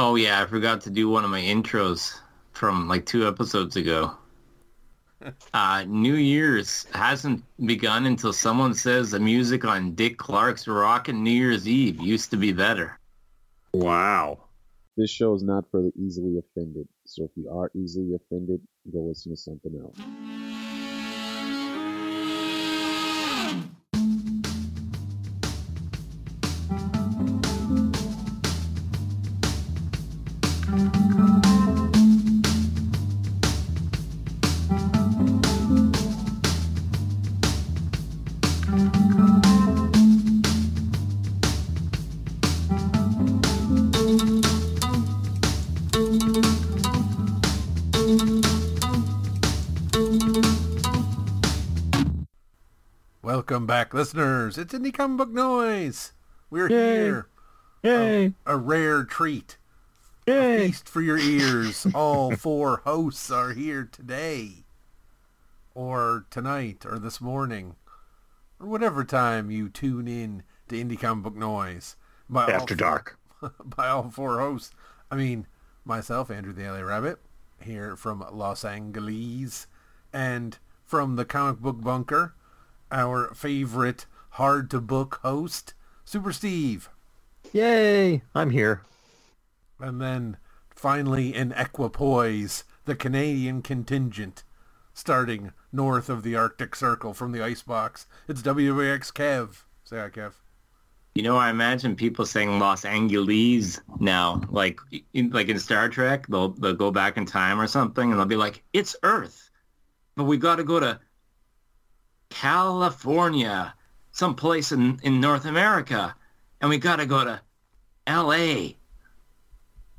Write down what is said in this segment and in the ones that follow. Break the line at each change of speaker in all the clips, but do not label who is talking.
Oh yeah, I forgot to do one of my intros from like two episodes ago. Uh, New Year's hasn't begun until someone says the music on Dick Clark's Rockin' New Year's Eve used to be better.
Wow.
This show is not for the easily offended. So if you are easily offended, go listen to something else.
Back, listeners. It's Indie Comic Book Noise. We're
Yay.
here.
Yay.
A rare treat. A feast for your ears. All four hosts are here today. Or tonight, or this morning. Or whatever time you tune in to Indie Comic Book Noise. By
After
four-
dark.
by all four hosts. I mean, myself, Andrew the LA Rabbit, here from Los Angeles, and from the Comic Book Bunker, our favorite hard-to-book host, Super Steve.
Yay. I'm here.
And then, finally, in equipoise, the Canadian contingent, starting north of the Arctic Circle from the Icebox. It's WAX Kev. Say hi, Kev.
You know, I imagine people saying Los Angeles now, like in, like in Star Trek, they'll they'll go back in time or something, and they'll be like, "It's Earth, but we got to go to California, someplace in in North America, and we got to go to L.A."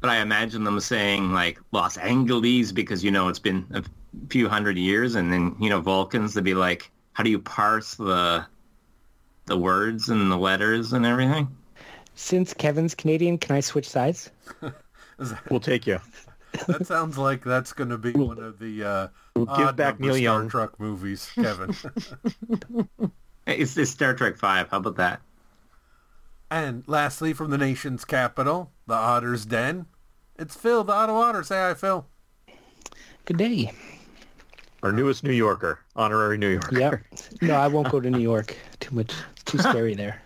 But I imagine them saying like Los Angeles because you know it's been a few hundred years, and then you know Vulcans to be like, "How do you parse the?" the words and the letters and everything.
Since Kevin's Canadian, can I switch sides?
We'll take you.
That sounds like that's going to be one of the uh,
We'll give
odd
back
number
Neil
Star
Young.
Trek movies, Kevin.
It's, it's Star Trek Five. How about that?
and lastly, from the nation's capital, the Otter's Den, it's Phil, the Ottawa Otter. Say hi, Phil.
Good day.
Our newest New Yorker. Honorary New Yorker.
Yep. No, I won't go to New York. Too much, too scary there.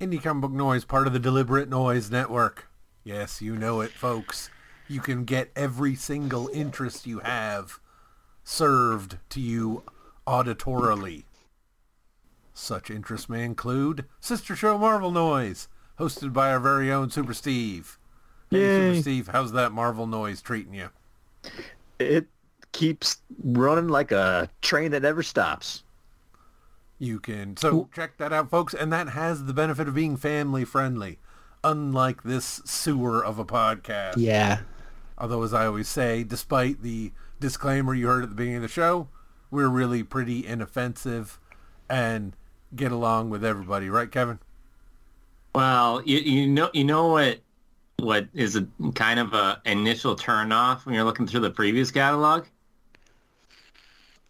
Indie Comic Book Noise, part of the Deliberate Noise Network. Yes, you know it, folks. You can get every single interest you have served to you auditorily. Such interests may include Sister Show Marvel Noise, hosted by our very own Super Steve. Hey,
Yay.
Super Steve, how's that Marvel noise treating you?
It keeps running like a train that never stops.
You can so check that out, folks, and that has the benefit of being family friendly, unlike this sewer of a podcast.
Yeah.
Although, as I always say, despite the disclaimer you heard at the beginning of the show, we're really pretty inoffensive and get along with everybody, right, Kevin?
Well, you, you know you know what what is a kind of a initial turn off when you're looking through the previous catalog?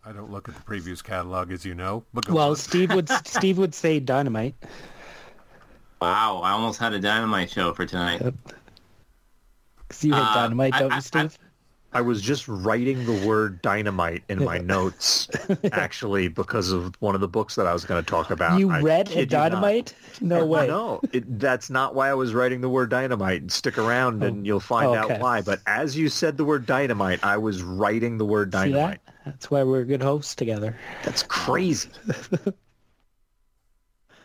I don't look at the previous catalog, as you know. But go
Well,
on.
Steve would Steve would say dynamite.
Wow, I almost had a dynamite show for tonight.
Because you hit
Uh,
dynamite,
I-
don't
I-
you, Steve?
I was just writing the word dynamite in my notes, actually, because of one of the books that I was going to talk about.
you
I
read a dynamite? No way.
No, it, that's not why I was writing the word dynamite. Stick around and you'll find
Oh,
out why. But as you said the word dynamite, I was writing the word
See
dynamite.
that? That's why we're good hosts together.
That's crazy.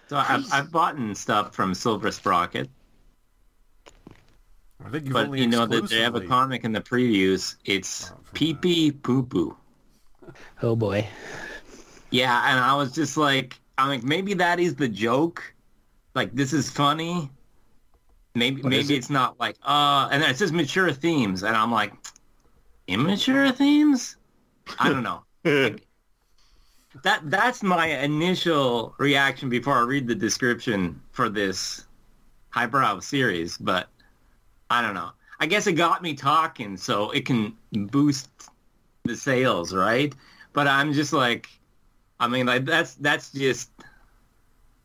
So I've, I've bought stuff from Silver Sprocket,
I think you've
but
only
you know that they have a comic in the previews. It's
Oh,
Pee Pee Poo Poo.
Oh boy.
Yeah, and I was just like, I'm like, maybe that is the joke. Like, this is funny. Maybe
What is
maybe
it?
it's not like, uh, and it says mature themes, and I'm like, immature themes? I don't know. that that's my initial reaction before I read the description for this highbrow series, but I don't know. I guess it got me talking, so it can boost the sales, right? But I'm just like, I mean, like that's that's just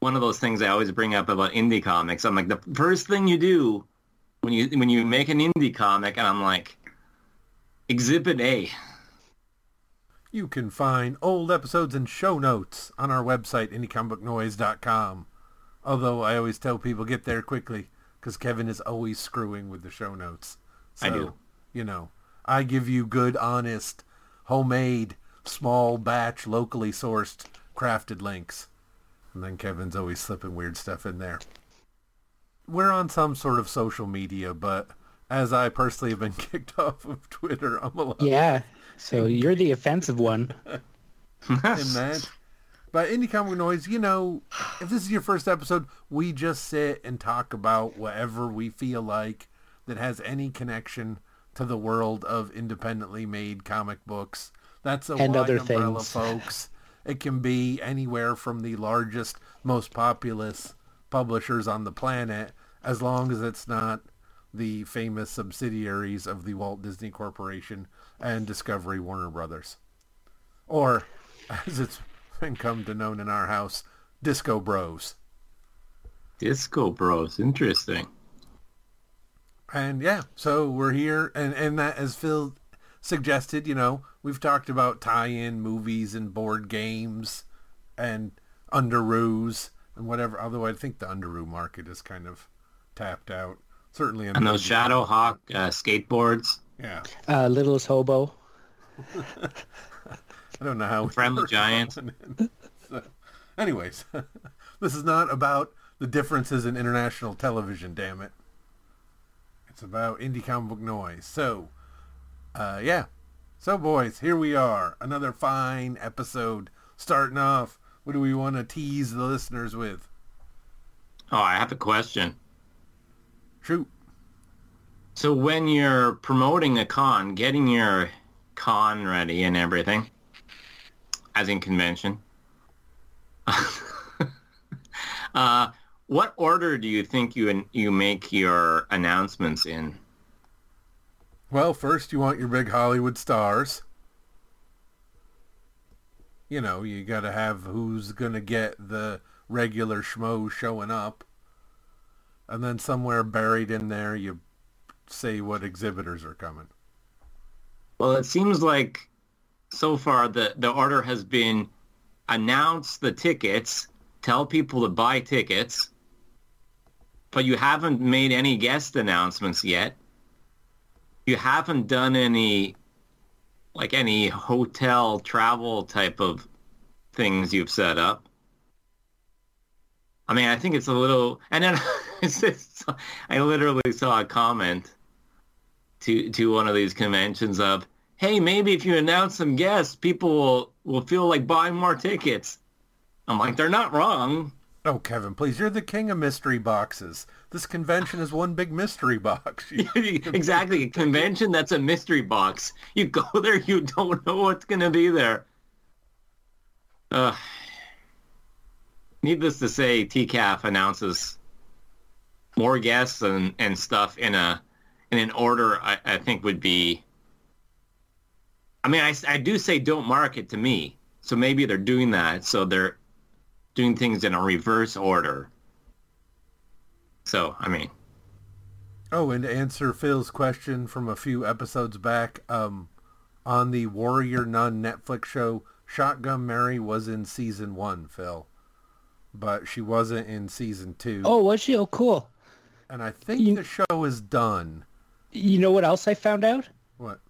one of those things I always bring up about indie comics. I'm like, the first thing you do when you when you make an indie comic, and I'm like, Exhibit A.
You can find old episodes and show notes on our website, indiecomicbooknoise.com. Although I always tell people get there quickly because Kevin is always screwing with the show notes. So,
I do.
You know, I give you good, honest, homemade, small batch, locally sourced, crafted links. And then Kevin's always slipping weird stuff in there. We're on some sort of social media, but as I personally have been kicked off of Twitter, I'm a allowed
Yeah. So you're the offensive one.
in that. But Indie Comic Noise, you know, if this is your first episode, we just sit and talk about whatever we feel like that has any connection to the world of independently made comic books. That's a
And
wide
other
umbrella,
things.
folks. It can be anywhere from the largest, most populous publishers on the planet, as long as it's not the famous subsidiaries of the Walt Disney Corporation and Discovery Warner Brothers. Or, as it's been come to known in our house, Disco Bros.
Disco Bros. Interesting.
And yeah, so we're here, and, and that, as Phil suggested, you know, we've talked about tie-in movies and board games and underoos and whatever, although I think the underoo market is kind of tapped out. Certainly in
And those Shadowhawk uh, skateboards.
Yeah.
Uh, Littlest Hobo.
I don't know how. we
Friendly
work
Giant.
So, anyways, this is not about the differences in international television. Damn it! It's about indie comic book noise. So, uh, yeah. So, boys, here we are. Another fine episode starting off. What do we want to tease the listeners with?
Oh, I have a question.
Shoot.
So when you're promoting a con, getting your con ready and everything, as in convention, uh, what order do you think you you make your announcements in?
Well, first you want your big Hollywood stars. You know, you got to have who's going to get the regular schmo showing up. And then somewhere buried in there, you say what exhibitors are coming.
Well, it seems like so far the the order has been announce the tickets, tell people to buy tickets, but you haven't made any guest announcements yet. You haven't done any like any hotel travel type of things you've set up. I mean, I think it's a little, and then it's I literally saw a comment to to one of these conventions of, hey, maybe if you announce some guests, people will, will feel like buying more tickets. I'm like, they're not wrong.
Oh, Kevin, please, you're the king of mystery boxes. This convention is one big mystery box.
Exactly. A convention, that's a mystery box. You go there, you don't know what's going to be there. Uh, needless to say, TCAF announces more guests and, and stuff in a in an order I, I think would be. I mean, I, I do say don't market to me, so maybe they're doing that. So they're doing things in a reverse order. So I mean,
Oh, and to answer Phil's question from a few episodes back, um, on the Warrior Nun Netflix show, Shotgun Mary was in season one, Phil, but she wasn't in season two.
Oh, was she? Oh, cool.
and I think
you-
the show is done.
You know what else I found out?
What?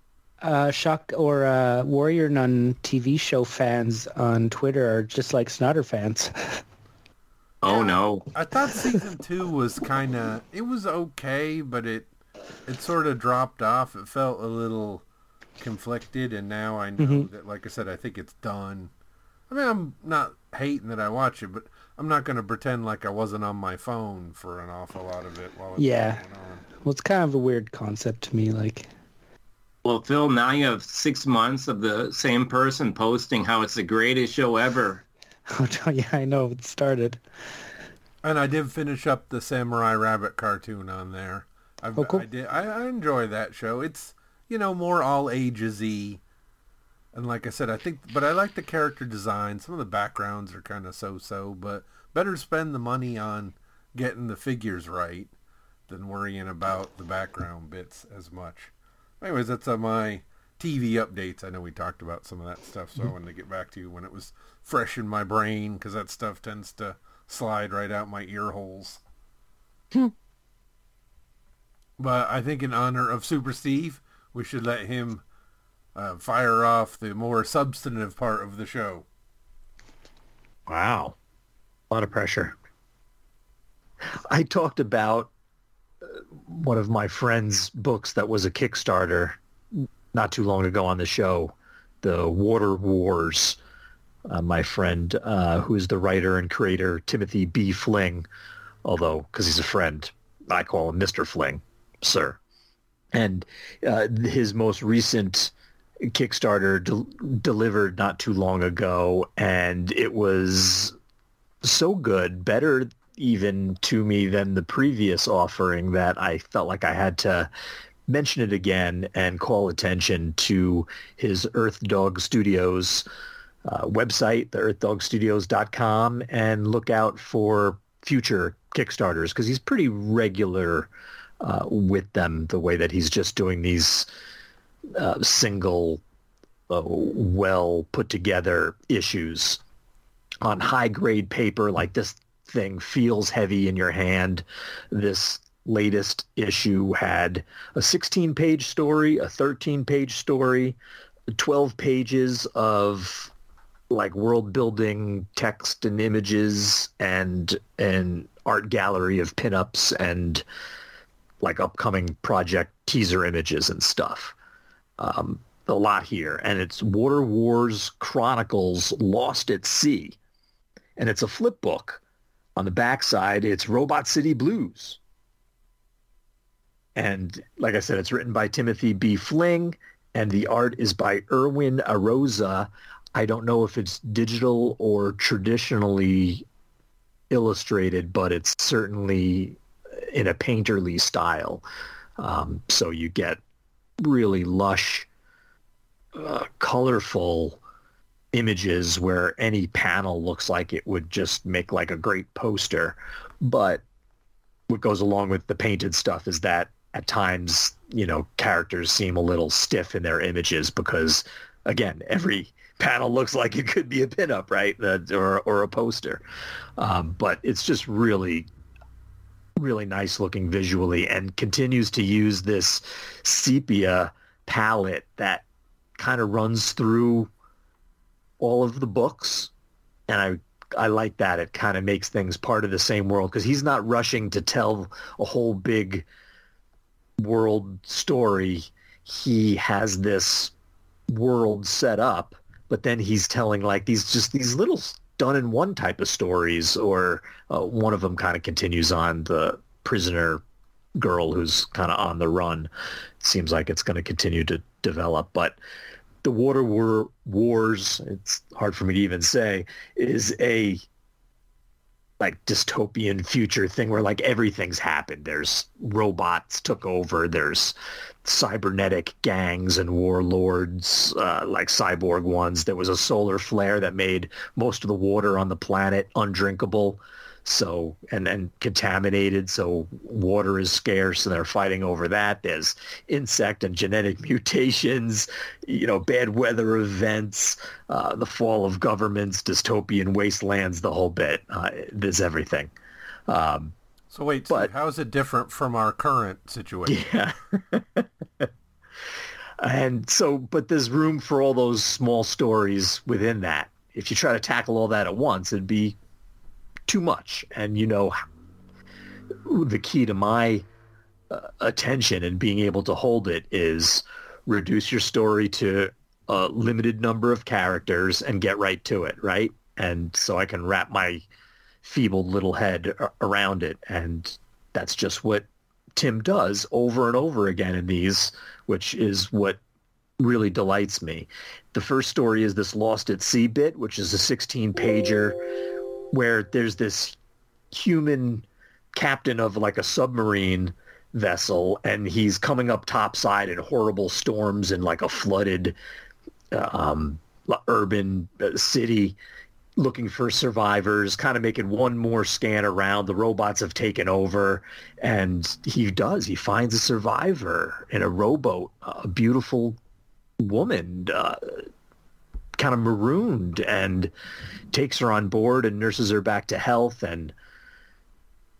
Uh, Shock or uh, Warrior Nun TV show fans on Twitter are just like Snotter fans.
oh no.
I thought season two was kind of it was okay, but it it sort of dropped off. It felt a little conflicted, and now I know that, like I said, I think it's done. I mean, I'm not hating that I watch it, but I'm not going to pretend like I wasn't on my phone for an awful lot of it while it's
Yeah.
going on.
well, it's kind of a weird concept to me. Like,
Well, Phil, now you have six months of the same person posting how it's the greatest show ever.
oh yeah, I know it started.
And I did finish up the Samurai Rabbit cartoon on there. I've,
Oh, cool.
I did. I, I enjoy that show. It's you know more all ages-y. And like I said, I think, but I like the character design. Some of the backgrounds are kind of so-so, but better spend the money on getting the figures right than worrying about the background bits as much. Anyways, that's uh, my TV updates. I know we talked about some of that stuff, so I wanted to get back to you when it was fresh in my brain because that stuff tends to slide right out my ear holes. But I think in honor of Super Steve, we should let him uh, fire off the more substantive part of the show.
Wow. A lot of pressure. I talked about uh, one of my friend's books that was a Kickstarter not too long ago on the show, The Water Wars. Uh, my friend, uh, who is the writer and creator, Timothy B. Fling, although, because he's a friend, I call him Mr. Fling, sir. And uh, his most recent Kickstarter de- delivered not too long ago, and it was so good, better even to me than the previous offering that I felt like I had to mention it again and call attention to his Earth Dog Studios uh, website, the earthdogstudios.com, and look out for future Kickstarters because he's pretty regular uh, with them the way that he's just doing these uh, single, uh, well put together issues on high grade paper like this thing feels heavy in your hand. This latest issue had a 16 page story, a 13 page story, 12 pages of like world building text and images and an art gallery of pinups and like upcoming project teaser images and stuff. Um, a lot here. And it's Water Wars Chronicles Lost at Sea. And it's a flip book. On the backside, it's Robot City Blues. And like I said, it's written by Timothy B. Fling, and the art is by Erwin Arosa. I don't know if it's digital or traditionally illustrated, but it's certainly in a painterly style. Um, so you get really lush, uh, colorful images where any panel looks like it would just make like a great poster. But what goes along with the painted stuff is that at times, you know, characters seem a little stiff in their images because, again, every panel looks like it could be a pinup, right, or or a poster. Um, but it's just really, really nice looking visually, and continues to use this sepia palette that kind of runs through all of the books, and I I like that. It kind of makes things part of the same world because he's not rushing to tell a whole big world story. He has this world set up, but then he's telling like these just these little done in one type of stories, or uh, one of them kind of continues on the prisoner girl who's kind of on the run. It seems like it's going to continue to develop, but the Water War Wars, it's hard for me to even say, is a like dystopian future thing where like everything's happened. There's robots took over. There's cybernetic gangs and warlords, uh, like cyborg ones. There was a solar flare that made most of the water on the planet undrinkable so and and contaminated so water is scarce and they're fighting over that. There's insect and genetic mutations you know bad weather events uh, the fall of governments dystopian wastelands the whole bit. Uh, there's everything. Um,
so wait but, how is it different from our current situation?
Yeah. And so but there's room for all those small stories within that. If you try to tackle all that at once it'd be too much. And you know, the key to my uh, attention and being able to hold it is reduce your story to a limited number of characters and get right to it, right? And so I can wrap my feeble little head around it. And that's just what Tim does over and over again in these, which is what really delights me. The first story is this Lost at Sea bit, which is a 16 pager where there's this human captain of like a submarine vessel and he's coming up topside in horrible storms in like a flooded um, urban uh, city looking for survivors, kind of making one more scan around. The robots have taken over, and he does. He finds a survivor in a rowboat, a beautiful woman, uh, kind of marooned, and takes her on board and nurses her back to health. And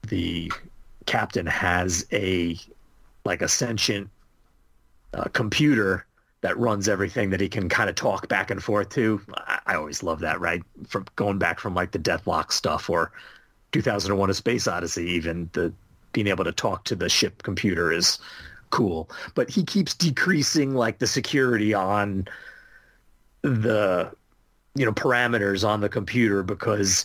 the captain has a like a sentient uh, computer that runs everything that he can kind of talk back and forth to. I, I always love that, right? From going back from like the Deathlok stuff or 2001: A Space Odyssey, even the being able to talk to the ship computer is cool. But he keeps decreasing like the security on the you know parameters on the computer because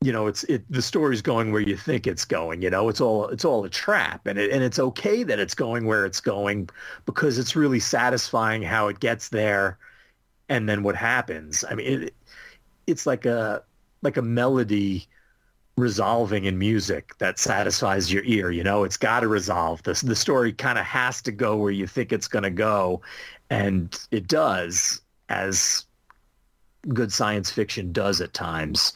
you know it's it the story's going where you think it's going you know? It's all it's all a trap. And it, and it's okay that it's going where it's going because it's really satisfying how it gets there and then what happens. I mean it, it's like a like a melody resolving in music that satisfies your ear you know? It's got to resolve. This the story kind of has to go where you think it's going to go and it does as good science fiction does at times.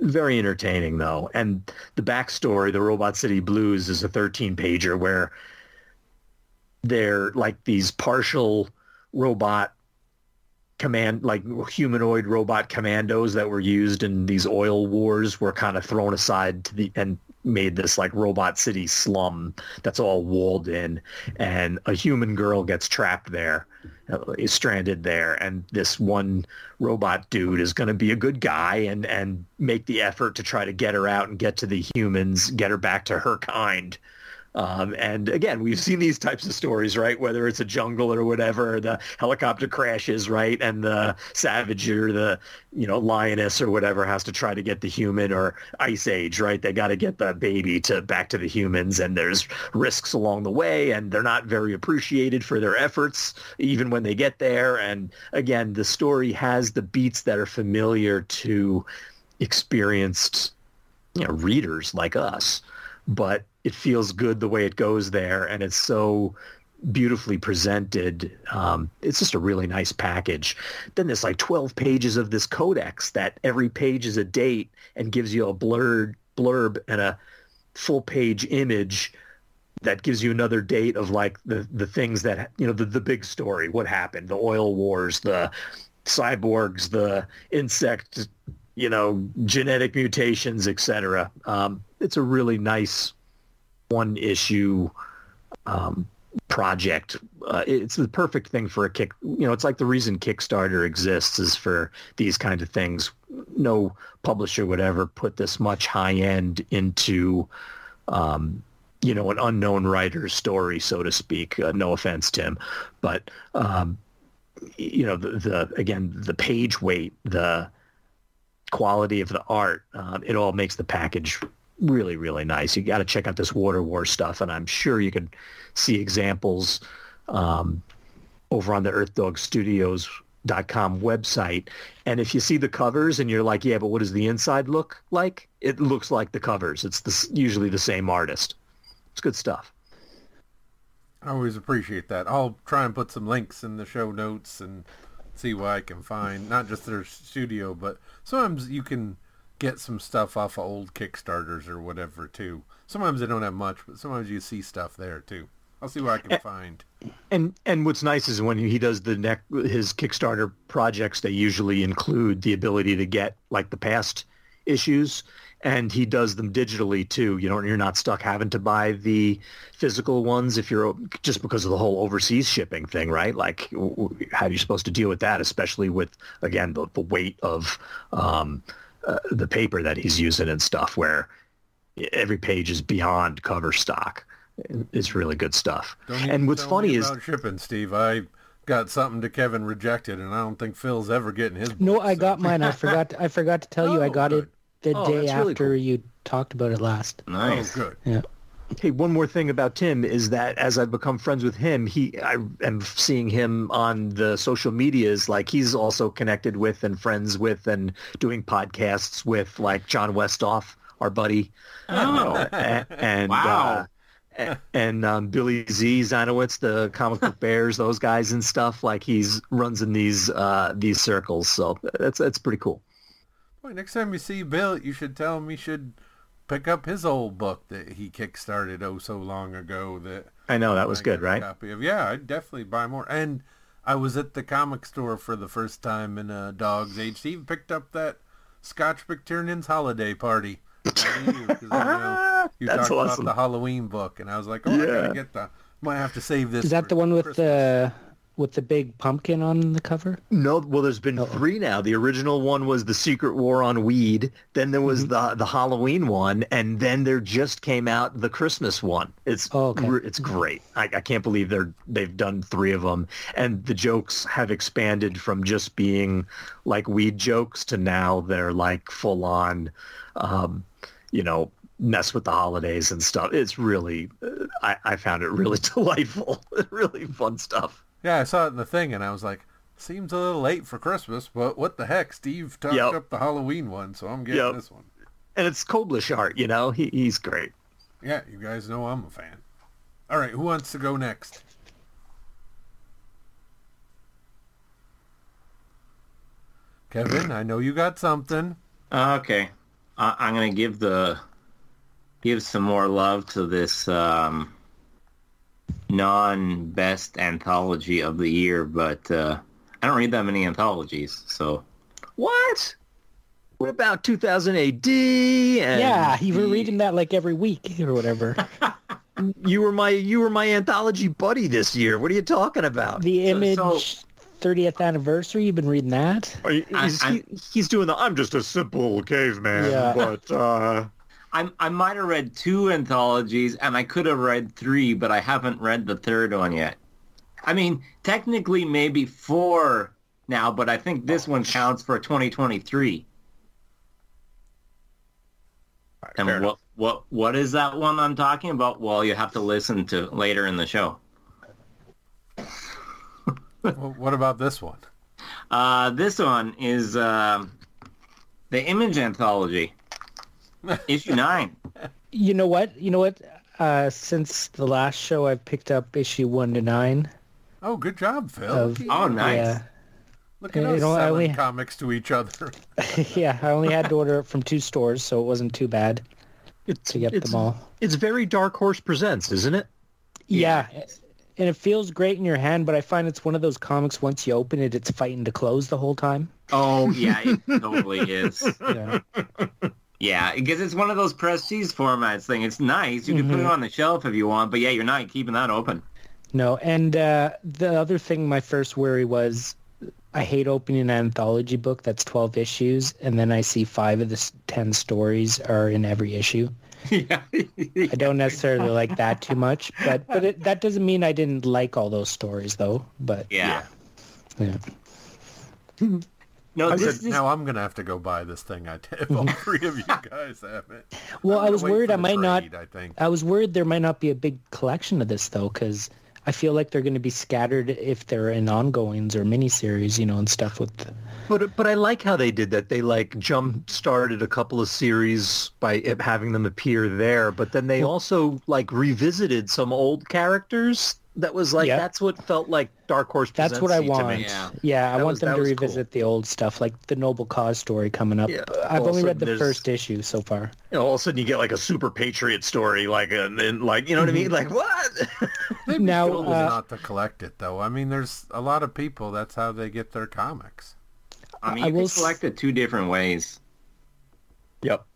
Very entertaining though. And the backstory the robot city blues is a 13 pager where they're like these partial robot command like humanoid robot commandos that were used in these oil wars were kind of thrown aside to the and made this like robot city slum that's all walled in. And a human girl gets trapped there uh, stranded there. And this one robot dude is going to be a good guy and and make the effort to try to get her out and get to the humans get her back to her kind um, and again, we've seen these types of stories, right? Whether it's a jungle or whatever, the helicopter crashes, right? And the savage or the, you know, lioness or whatever has to try to get the human or ice age, right? They got to get the baby to back to the humans and there's risks along the way and they're not very appreciated for their efforts, even when they get there. And again, the story has the beats that are familiar to experienced, you know, readers like us but it feels good the way it goes there, and it's so beautifully presented. Um, it's just a really nice package. Then there's like 12 pages of this codex that every page is a date and gives you a blurred blurb and a full page image that gives you another date of like the, the things that, you know, the, the big story, what happened, the oil wars, the cyborgs, the insect, you know, genetic mutations, etc. Um, it's a really nice one issue um, project. Uh, it's the perfect thing for a kick. You know, it's like the reason Kickstarter exists is for these kind of things. No publisher would ever put this much high end into, um, you know, an unknown writer's story, so to speak. Uh, no offense, Tim, but um, you know, the, the again the page weight, the quality of the art, uh, it all makes the package really, really nice. You got to check out this Water War stuff, and I'm sure you can see examples um, over on the Earth Dog Studios dot com website. And if you see the covers and you're like yeah but what does the inside look like? It looks like the covers. It's the, usually the same artist. It's good stuff.
I always appreciate that. I'll try and put some links in the show notes and see what i can find. Not just their studio but sometimes you can get some stuff off of old Kickstarters or whatever too. Sometimes they don't have much, but sometimes you see stuff there too. I'll see what I can and, find.
And and what's nice is when he does the neck his Kickstarter projects, they usually include the ability to get like the past issues, and he does them digitally too. You know, you're not stuck having to buy the physical ones if you're just because of the whole overseas shipping thing, right? Like, how are you supposed to deal with that, especially with again the, the weight of um, uh, the paper that he's using and stuff where every page is beyond cover stock. It's really good stuff. and what's funny is
shipping, Steve. I got something to Kevin rejected, and I don't think Phil's ever getting his.
No, I so. got mine. I forgot. To, I forgot to tell oh, you. I oh, got good. it the oh, day after really cool. you talked about it last.
Nice.
Oh, good.
Yeah.
Hey, one more thing about Tim is that as I've become friends with him, he I am seeing him on the social medias. Like he's also connected with and friends with and doing podcasts with like John Westoff, our buddy.
Oh,
and, and
wow.
Uh, and um, Billy Z Zanowitz, the comic book bears, those guys and stuff. Like he's runs in these uh, these circles, so that's that's pretty cool.
Boy, next time you see Bill, you should tell him he should pick up his old book that he kickstarted oh so long ago. That
I know that was
I
good, right?
Copy of yeah, I'd definitely buy more. And I was at the comic store for the first time in a dog's age. Steve picked up that Scotch McTiernan's Holiday Party. How do you? 'Cause I know you
That's
talked
awesome.
about the Halloween book, and I was like, oh, I
Yeah.
gotta get the. Might have to save this.
Is that
for
the one with uh,
Christmas.
the with the big pumpkin on the cover?
No, well, there's been three now. The original one was the Secret War on Weed. Then there was the the Halloween one, and then there just came out the Christmas one. It's
Oh, okay.
it's great. I, I can't believe they're they've done three of them, and the jokes have expanded from just being like weed jokes to now they're like full on, um, you know, mess with the holidays and stuff. It's really, uh, I, I found it really delightful, really fun stuff.
Yeah, I saw it in the thing, and I was like, seems a little late for Christmas, but what the heck? Steve talked
Yep.
up the Halloween one, so I'm getting
Yep.
this one.
And it's Koblish art, you know. He, he's great.
Yeah, you guys know I'm a fan. All right, who wants to go next? Kevin, I know you got something.
Okay, I, I'm gonna give the give some more love to this um, non-best anthology of the year, but uh, I don't read that many anthologies, so
What? What about 2000 AD? And
yeah, you were
the-
reading that like every week or whatever.
You were my you were my anthology buddy this year. What are you talking about?
The Image
so-
30th anniversary. You've been reading that?
Are you-
I-
he's,
I-
he- he's doing the I'm just a simple caveman,
Yeah.
but uh
I I might have read two anthologies, and I could have read three, but I haven't read the third one yet. I mean, technically maybe four now, but I think this one counts for 2023.
fair
And
enough.
what what what is that one I'm talking about? Well, you have to listen to later in the show.
Well, what about this one?
Uh, this one is um the Image Anthology, issue nine.
You know what? You know what? Uh, since the last show, I've picked up issue one to nine.
Oh, good job, Phil.
Of-
Look
Oh, nice.
Yeah,
Look at us
know, I
selling
only-
comics to each other.
yeah. I only had to order it from two stores, so it wasn't too bad
it's
to get
it's,
them all.
it's very Dark Horse Presents, isn't it?
Yeah. And it feels great in your hand, but I find it's one of those comics. Once you open it, it's fighting to close the whole time.
Oh yeah, it totally is.
Yeah.
Yeah, because it's one of those prestige formats thing. It's nice. You can put it on the shelf if you want, but yeah, you're not keeping that open.
No, and uh, the other thing, my first worry was I hate opening an anthology book that's 12 issues, and then I see five of the 10 stories are in every issue.
yeah.
I don't necessarily like that too much, but but it, that doesn't mean I didn't like all those stories, though. But
yeah.
yeah.
No,
I
this
said,
is
now I'm gonna have to go buy this thing. I if all three of you guys have it.
Well,
I'm
I
gonna
was worried I
the
might not.
I think.
I was worried there might not be a big collection of this though, because I feel like they're going to be scattered if they're in ongoings or miniseries, you know, and stuff with.
But but I like how they did that. They like jump started a couple of series by having them appear there, but then they also like revisited some old characters. That was like
Yeah.
that's what felt like Dark Horse.
That's what I
to
want.
me.
Yeah.
Yeah, I
That
want
was-
them to
was cool.
revisit the old stuff, like the Noble Cause story coming up.
Yeah.
I've
All
only read the first issue so far.
You know, all of a sudden you get like a super patriot story, like and then like you know what I mean? Like what?
They'd
Now,
foolish
uh,
not to collect it, though. I mean, there's a lot of people. That's how they get their comics.
I mean,
I
you
will
can
s-
select it two different ways.
yep.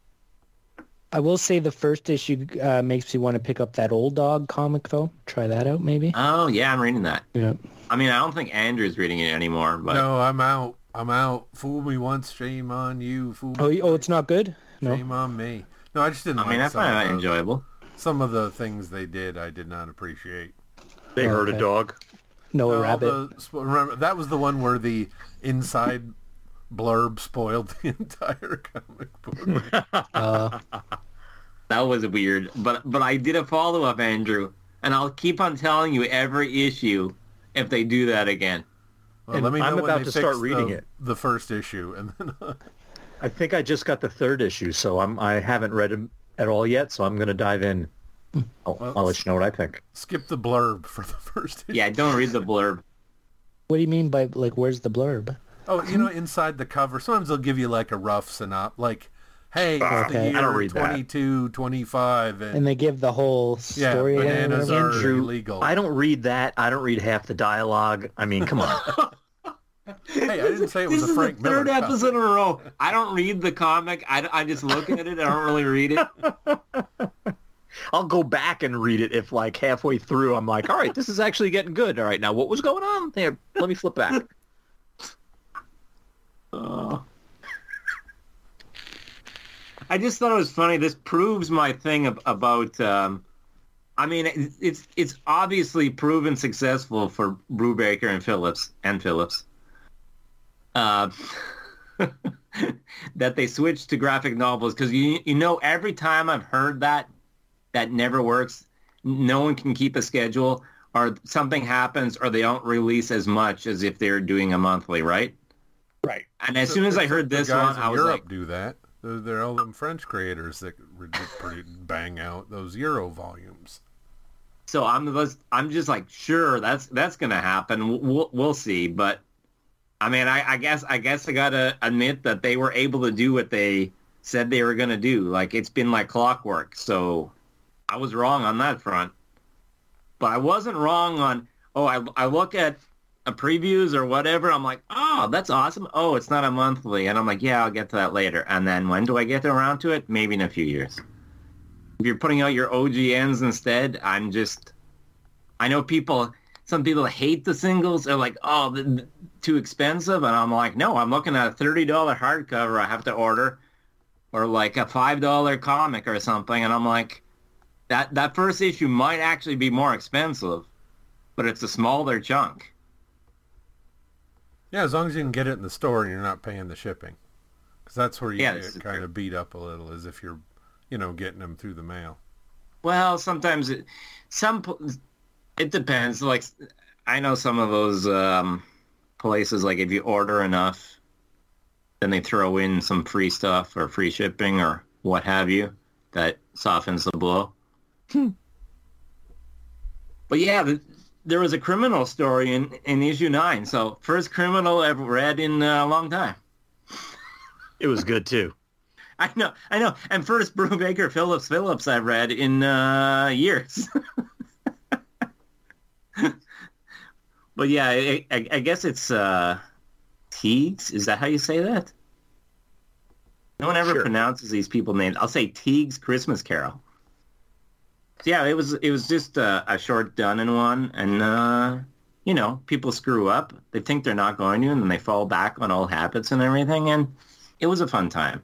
I will say the first issue uh, makes me want to pick up that old dog comic though. Try that out maybe.
Oh yeah, I'm reading that.
Yeah.
I mean, I don't think Andrew's reading it anymore, but
no, I'm out. I'm out. Fool me once, shame on you. Fool
Oh,
me
y- oh, it's not good. No.
Shame on me. No, I just didn't
I mean, I
like some,
find that enjoyable.
some of the things they did. I did not appreciate.
They
Oh,
heard
okay.
a dog.
Noah
No,
Rabbit.
the- remember that was the one where the inside blurb spoiled the entire comic book.
Uh,
That was weird, but but I did a follow up, Andrew, and I'll keep on telling you every issue if they do that again.
Well, let me know
I'm
when
about
they
to start reading
the,
it.
The first issue, and then
I think I just got the third issue, so I'm I haven't read them at all yet, so I'm gonna dive in. I'll,
Well,
I'll let you know what I think.
skip the blurb for the first issue.
Yeah, don't read the blurb.
what do you mean by like? Where's the blurb?
Oh, you know, um, inside the cover, sometimes they'll give you like a rough synopsis, like, "Hey, ah, it's the
Okay.
year
I don't read that.
22, 25, and,
And they give the whole story. and
bananas are
Andrew,
illegal."
I don't read that. I don't read half the dialogue. I mean, come on.
Hey, I didn't say it was
this
a
is
Frank
the third
Miller comic.
episode in a row. I don't read the comic. I, I just look at it. I don't really read it.
I'll go back and read it if like halfway through I'm like, all right, this is actually getting good. All right, now what was going on? There, let me flip back.
I just thought it was funny. This proves my thing ab- about. Um, I mean, it- it's it's obviously proven successful for Brubaker and Phillips and Phillips. Uh, that they switched to graphic novels because you you know every time I've heard that that never works. No one can keep a schedule, or something happens, or they don't release as much as if they're doing a monthly, right?
Right.
And as soon as I heard this one, I was
Europe
like,
do that. They're, they're all them French creators that pretty bang out those Euro volumes.
so I'm just, I'm just like, sure, that's that's gonna happen. We'll we'll see. But I mean, I, I guess I guess I gotta admit that they were able to do what they said they were gonna do. Like it's been like clockwork. So I was wrong on that front, but I wasn't wrong on. Oh, I I look at a previews or whatever. I'm like, oh, that's awesome. Oh, it's not a monthly, and I'm like, yeah, I'll get to that later. And then when do I get around to it? Maybe in a few years. If you're putting out your OGNs instead, I'm just. I know people. Some people hate the singles. They're like, oh, too expensive, and I'm like, no, I'm looking at a thirty dollar hardcover I have to order, or like a five dollar comic or something, and I'm like, that that first issue might actually be more expensive, but it's a smaller chunk.
Yeah, as long as you can get it in the store and you're not paying the shipping, because that's where you
Yeah,
get kind
true.
of beat up a little, as if you're, you know, getting them through the mail.
Well, sometimes it, some it depends. Like I know some of those um, places. Like if you order enough, then they throw in some free stuff or free shipping or what have you that softens the blow. But yeah, the, there was a criminal story in, in issue nine. So first criminal I've read in a long time.
It was good too.
I know, I know. And first Brubaker Phillips Phillips I've read in uh, years. but yeah, I, I, I guess it's uh, Teeg's. Is that how you say that? No one ever
Sure.
pronounces these people names. I'll say Teeg's Christmas Carol. So yeah, it was it was just a, a short done in one, and uh, you know, people screw up. They think they're not going to, and then they fall back on old habits and everything, and it was a fun time.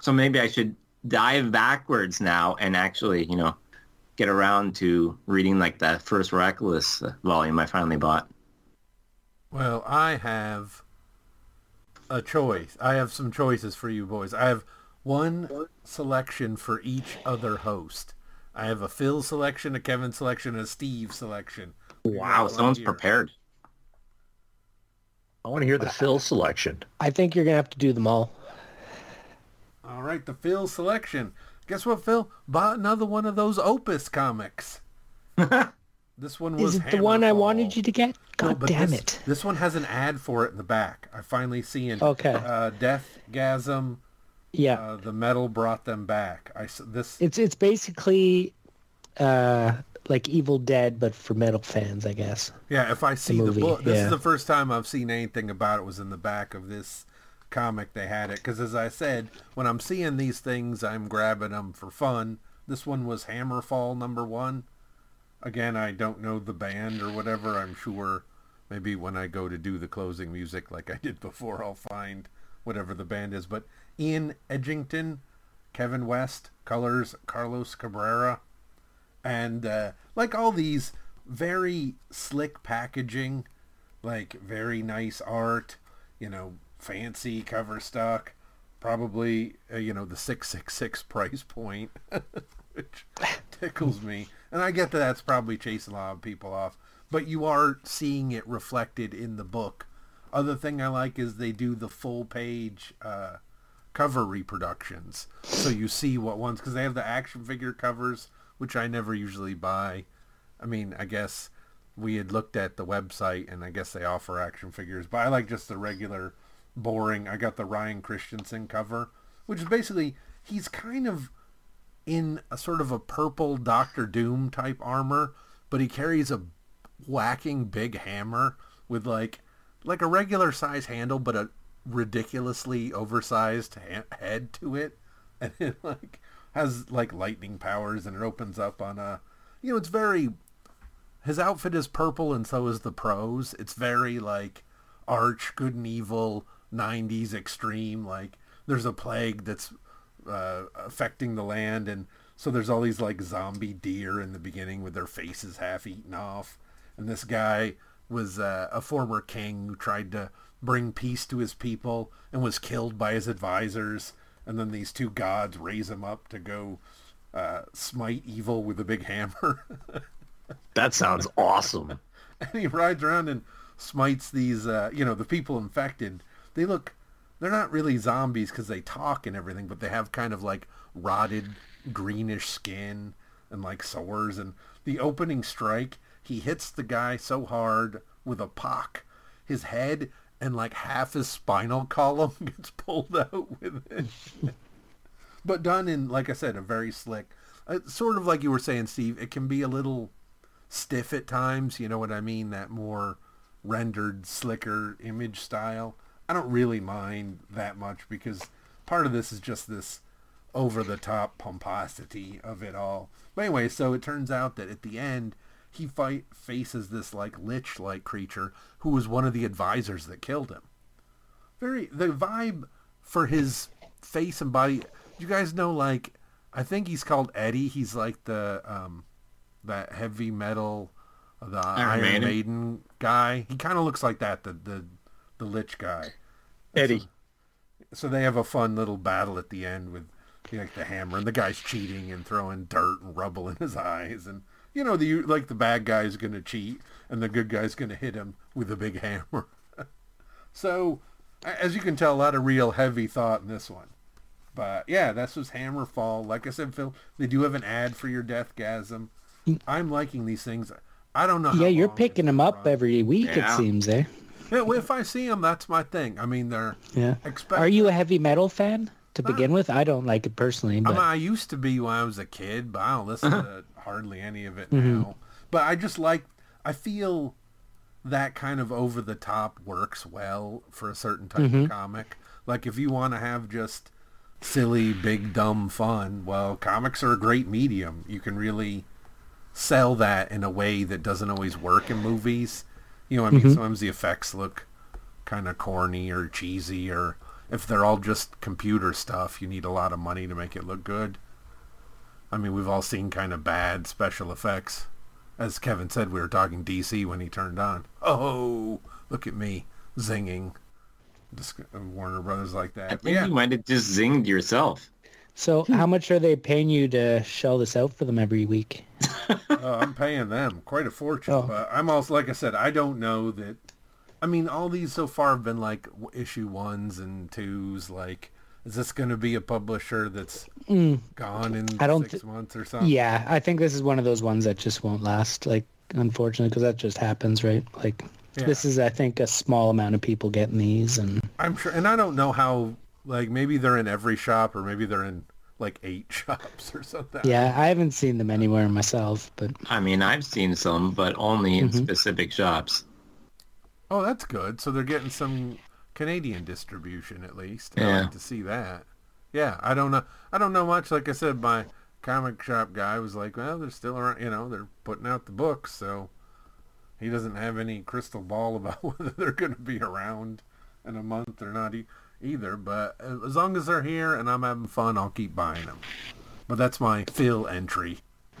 So maybe I should dive backwards now and actually, you know, get around to reading like that first Reckless volume I finally bought.
Well, I have a choice. I have some choices for you boys. I have one selection for each other host. I have a Phil selection, a Kevin selection, and a Steve selection.
Wow, someone's
here.
prepared.
I want to hear the Phil selection.
I think you're gonna have to do them all.
All right, the Phil selection. Guess what, Phil? Bought another one of those Opus comics. this one was
Is it the one I wanted you to get? God
but
damn
this,
it!
This one has an ad for it in the back. I finally seen
Okay.
uh, Deathgasm.
Yeah,
Uh, the metal brought them back. I this
it's it's basically uh like Evil Dead, but for metal fans, I guess.
yeah. If I see the,
movie,
book, this
yeah.
is the first time I've seen anything about it. Was in the back of this comic. They had it because, as I said, when I'm seeing these things, I'm grabbing them for fun. This one was Hammerfall number one. Again, I don't know the band or whatever. I'm sure maybe when I go to do the closing music like I did before, I'll find whatever the band is. But Ian Edginton, Kevin West, colors Carlos Cabrera, and uh, like all these very slick packaging, like very nice art, you know, fancy cover stock, probably uh, you know the six six six price point, which tickles me. And I get that that's probably chasing a lot of people off, but you are seeing it reflected in the book. Other thing I like is they do the full page uh, cover reproductions, so you see what ones because they have the action figure covers, which I never usually buy. I mean, I guess we had looked at the website, and I guess they offer action figures, but I like just the regular, boring. I got the Ryan Christensen cover, which is basically he's kind of in a sort of a purple Doctor Doom type armor, but he carries a whacking big hammer with like like a regular size handle, but a ridiculously oversized ha- head to it, and it like has like lightning powers, and it opens up on a, you know, it's very. His outfit is purple, and so is the prose. It's very like arch, good and evil, '90s extreme. Like there's a plague that's uh, affecting the land, and so there's all these like zombie deer in the beginning with their faces half eaten off, and this guy was uh, a former king who tried to bring peace to his people and was killed by his advisors, and then these two gods raise him up to go uh, smite evil with a big hammer.
That sounds awesome.
and he rides around and smites these, uh, you know, the people infected. They look, they're not really zombies because they talk and everything, but they have kind of like rotted greenish skin and like sores. And the opening strike, he hits the guy so hard with a pock, his head and like half his spinal column gets pulled out with it. but done in, like I said, a very slick, uh, sort of like you were saying, Steve. It can be a little stiff at times. You know what I mean? That more rendered, slicker image style. I don't really mind that much because part of this is just this over the top pomposity of it all. But anyway, so it turns out that at the end he fight faces this like lich like creature who was one of the advisors that killed him. Very the vibe for his face and body. You guys know like I think he's called Eddie. He's like the um that heavy metal the Iron,
Maiden.
Maiden. guy. He kind of looks like that the the the lich guy.
Eddie.
So they have a fun little battle at the end with you know, like the hammer, and the guy's cheating and throwing dirt and rubble in his eyes, and you know the like the bad guy's gonna cheat, and the good guy's gonna hit him with a big hammer. so, as you can tell, a lot of real heavy thought in this one. But yeah, this was Hammerfall. Like I said, Phil, they do have an ad for your Deathgasm. I'm liking these things. I don't know. how
Yeah, you're picking them up
run.
every week, it seems, eh?
Yeah, well, if I see them, that's my thing. I mean, they're
Yeah.
expect.
Are you a heavy metal fan to begin with? I don't like it personally,
I,
but
mean, I used to be when I was a kid, but I don't listen to hardly any of it
Mm-hmm.
now. But I just like, I feel that kind of over the top works well for a certain type
Mm-hmm.
of comic. Like if you want to have just silly, big, dumb fun, well, comics are a great medium. You can really sell that in a way that doesn't always work in movies. You know, I mean, sometimes the effects look kind of corny or cheesy, or if they're all just computer stuff, you need a lot of money to make it look good. I mean, we've all seen kind of bad special effects. As Kevin said, we were talking DC when he turned on. Oh, look at me zinging. Just uh, Warner Brothers like that.
I think
yeah,
you might have just zinged yourself.
so how much are they paying you to shell this out for them every week?
uh, I'm paying them quite a fortune.
Oh.
But I'm also, like I said, I don't know that. I mean, all these so far have been like issue ones and twos. Like, is this going to be a publisher that's gone in
Mm. I don't
six
thi-
months or something?
Yeah, I think this is one of those ones that just won't last. Like, unfortunately, because that just happens, right? Like,
Yeah.
this is, I think, a small amount of people getting these, and
I'm sure, and I don't know how. Like, maybe they're in every shop, or maybe they're in like eight shops or something.
yeah, I haven't seen them anywhere myself, but
I mean, I've seen some, but only in specific shops.
Oh, that's good. So they're getting some Canadian distribution at least. I
Yeah.
like to see that. Yeah, I don't know. I don't know much. Like I said, my comic shop guy was like, "Well, they're still around. You know, they're putting out the books, so he doesn't have any crystal ball about whether they're going to be around in a month or not e- either. But as long as they're here and I'm having fun, I'll keep buying them. But that's my Phil entry.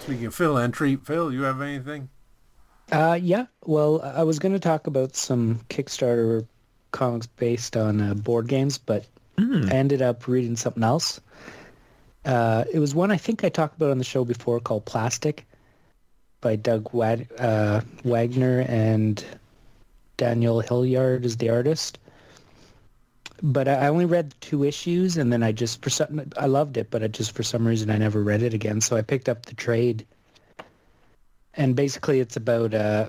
Speaking of Phil entry, Phil, you have anything?
Uh, yeah. Well, I was going to talk about some Kickstarter comics based on uh, board games, but I ended up reading something else. Uh, it was one I think I talked about on the show before called Plastic by Doug Wad- uh, Wagner and Daniel Hillyard is the artist. But I I only read two issues, and then I just for some I loved it, but I just for some reason I never read it again. So I picked up the trade and basically it's about uh,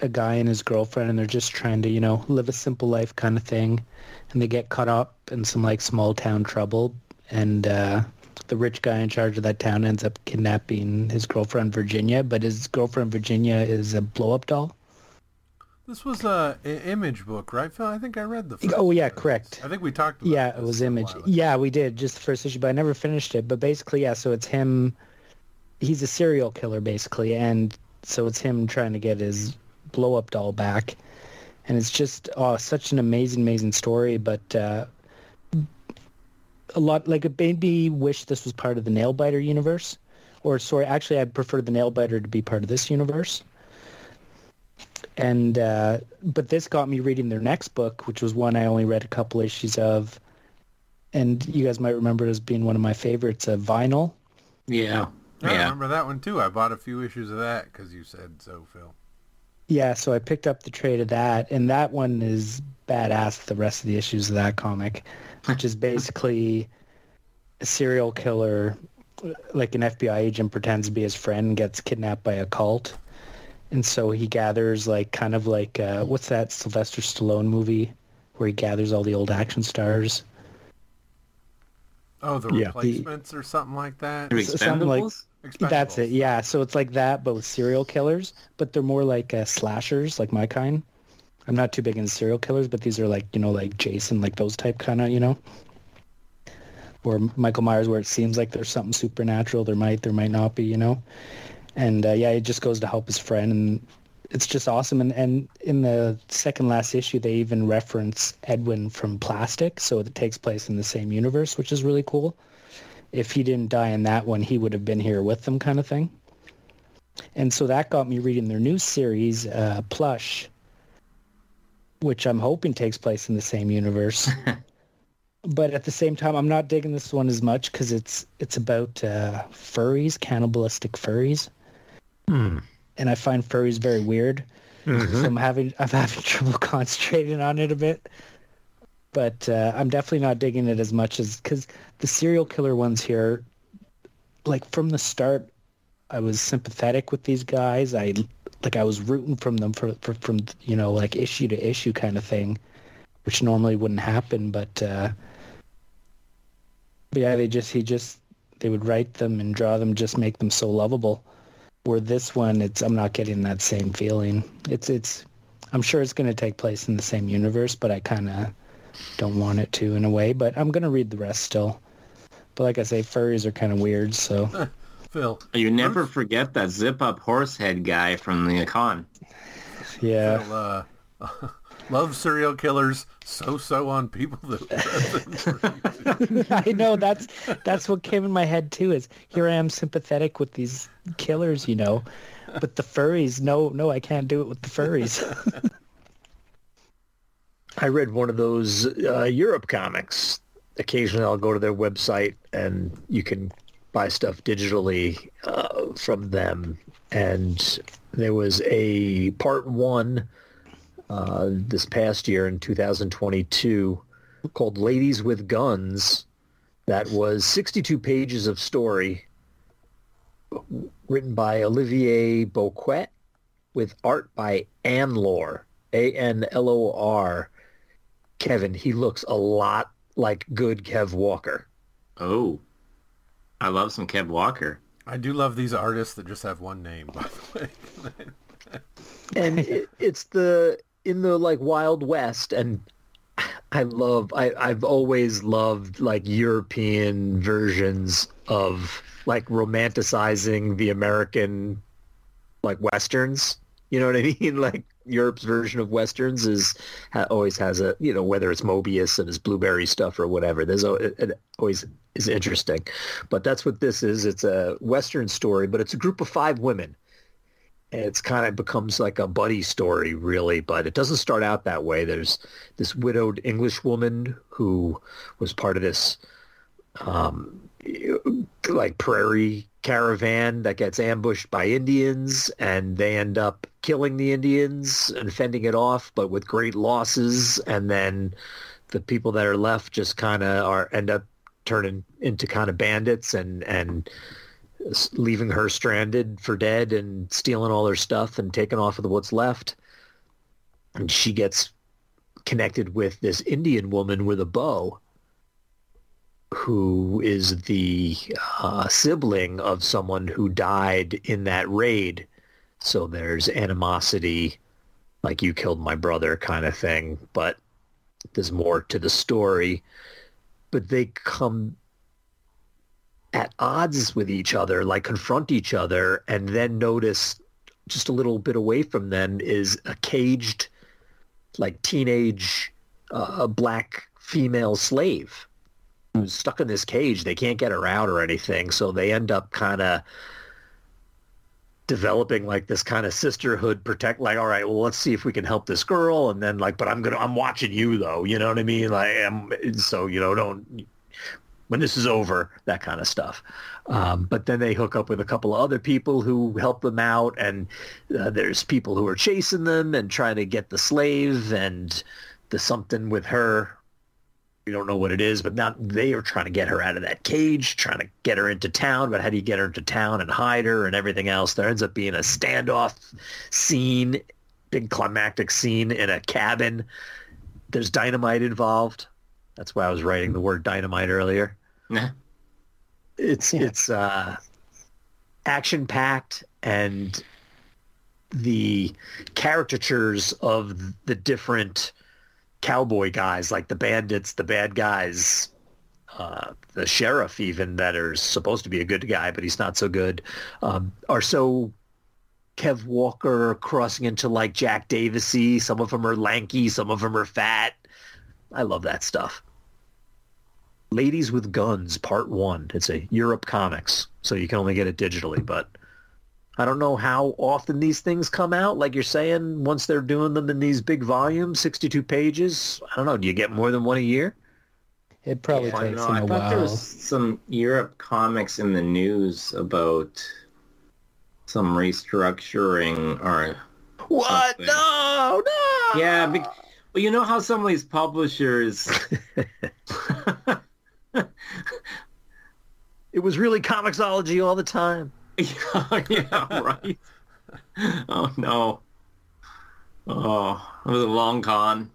a guy and his girlfriend, and they're just trying to you know live a simple life kind of thing, and they get caught up in some like small town trouble, and uh, the rich guy in charge of that town ends up kidnapping his girlfriend Virginia, but his girlfriend Virginia is a blow up doll.
This was a, a image book, right, Phil? I think I read the. First
Oh yeah, correct.
I think we talked about.
Yeah, it was image. Yeah, we did just the first issue, but I never finished it. But basically, yeah, so it's him. He's a serial killer, basically, and so it's him trying to get his blow up doll back, and it's just oh, such an amazing, amazing story. But uh, a lot like it made me wish this was part of the Nailbiter universe, or sorry, actually, I prefer the Nailbiter to be part of this universe and uh, but this got me reading their next book, which was one I only read a couple issues of, and you guys might remember it as being one of my favorites, uh, Vinyl.
Yeah.
I
Yeah.
remember that one too. I bought a few issues of that because you said so, Phil.
Yeah, so I picked up the trade of that, and that one is badass. The rest of the issues of that comic, which is basically a serial killer, like an FBI agent pretends to be his friend, and gets kidnapped by a cult, and so he gathers like kind of like uh, what's that Sylvester Stallone movie where he gathers all the old action stars.
Oh, the
Yeah.
replacements or something like that.
The
S- something like-
Expendables?
That's it. Yeah. So it's like that, but with serial killers. But they're more like uh, slashers, like my kind. I'm not too big into serial killers, but these are like you know like Jason, like those type kind of you know. Or Michael Myers, where it seems like there's something supernatural. There might, there might not be, you know. And uh, yeah, he just goes to help his friend, and it's just awesome. And and in the second last issue, they even reference Edwin from Plastic, so it takes place in the same universe, which is really cool if he didn't die in that one, he would have been here with them kind of thing. And so that got me reading their new series, uh, Plush, which I'm hoping takes place in the same universe. but at the same time, I'm not digging this one as much because it's it's about uh, furries, cannibalistic furries,
Hmm.
and I find furries very weird.
Mhm.
So I'm having I'm having trouble concentrating on it a bit. But uh, I'm definitely not digging it as much as because the serial killer ones here, like from the start, I was sympathetic with these guys. I like I was rooting from them for, for from you know like issue to issue kind of thing, which normally wouldn't happen. But uh, but yeah, they just he just they would write them and draw them, just make them so lovable. Where this one, it's I'm not getting that same feeling. It's it's I'm sure it's going to take place in the same universe, but I kind of don't want it to in a way. But I'm going to read the rest still. But like I say, furries are kind of weird, so
Phil.
You never forget that zip up horse head guy from the con.
yeah.
Phil uh, love serial killers. So so on people that.
I know that's that's what came in my head too. Is here I am sympathetic with these killers, you know, but the furries, no, no, I can't do it with the furries.
I read one of those uh, Europe comics. Occasionally, I'll go to their website and you can buy stuff digitally uh, from them. And there was a part one uh, this past year in 2022 called Ladies with Guns that was 62 pages of story written by Olivier Bocquet with art by Anlor, A-N-L-O-R. Kevin, he looks a lot like good Kev Walker.
Oh, I love some Kev Walker.
I do love these artists that just have one name, by the way.
And it, it's the in the like Wild West and I love I I've always loved like European versions of like romanticizing the American like westerns. You know what I mean? Like Europe's version of westerns is ha, always has a you know whether it's Moebius and his blueberry stuff or whatever. There's it, it always is interesting, but that's what this is. It's a western story, but it's a group of five women. And it's kind of becomes like a buddy story, really, but it doesn't start out that way. There's this widowed English woman who was part of this um, like prairie caravan that gets ambushed by Indians and they end up killing the Indians and fending it off, but with great losses. And then the people that are left just kind of are end up turning into kind of bandits and and leaving her stranded for dead and stealing all her stuff and taking off with what's left. And she gets connected with this Indian woman with a bow who is the uh, sibling of someone who died in that raid. So there's animosity, like you killed my brother kind of thing, but there's more to the story. But they come at odds with each other, like confront each other, and then notice just a little bit away from them is a caged, like teenage uh, black female slave stuck in this cage. They can't get her out or anything, so they end up kind of developing like this kind of sisterhood protect like all right well let's see if we can help this girl. And then like but i'm gonna i'm watching you though. You know what i mean? Like i'm so you know don't when this is over that kind of stuff. Um, but then they hook up with a couple of other people who help them out and uh, there's people who are chasing them and trying to get the slave and the something with her we don't know what it is, but now they are trying to get her out of that cage, trying to get her into town. But how do you get her into town and hide her and everything else? There ends up being a standoff scene, big climactic scene in a cabin. There's dynamite involved. That's why I was writing the word dynamite earlier.
Yeah.
It's
Yeah.
it's uh, action packed and the caricatures of the different cowboy guys, like the bandits, the bad guys, uh, the sheriff even that are supposed to be a good guy, but he's not so good, um, are so Kev Walker crossing into like Jack Davisy. Some of them are lanky, some of them are fat. I love that stuff. Ladies with Guns, Part One. It's a Europe Comics, so you can only get it digitally, but I don't know how often these things come out. Like you're saying, once they're doing them in these big volumes, 62 pages. I don't know. Do you get more than one a year?
It probably
I don't
takes
know.
them
I
a
thought there was some Europe comics in the news about some restructuring or
What?
Something.
No, no.
yeah. Be- well, you know how some of these publishers.
It was really Comixology all the time.
yeah, yeah, right. Oh no. Oh, it was a long con.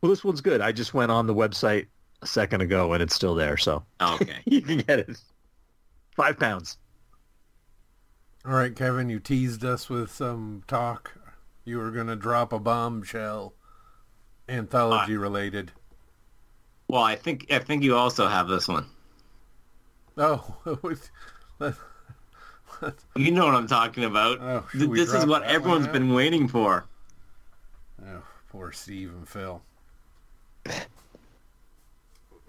Well, this one's good. I just went on the website a second ago and it's still there, so
Okay.
you can get it. Five pounds.
All right, Kevin, you teased us with some talk. You were going to drop a bombshell, anthology related.
Well, I think I think you also have this one.
Oh, let-
You know what I'm talking about.
Oh, should
Th-
we
this is what everyone's been waiting for.
oh, poor Steve and Phil.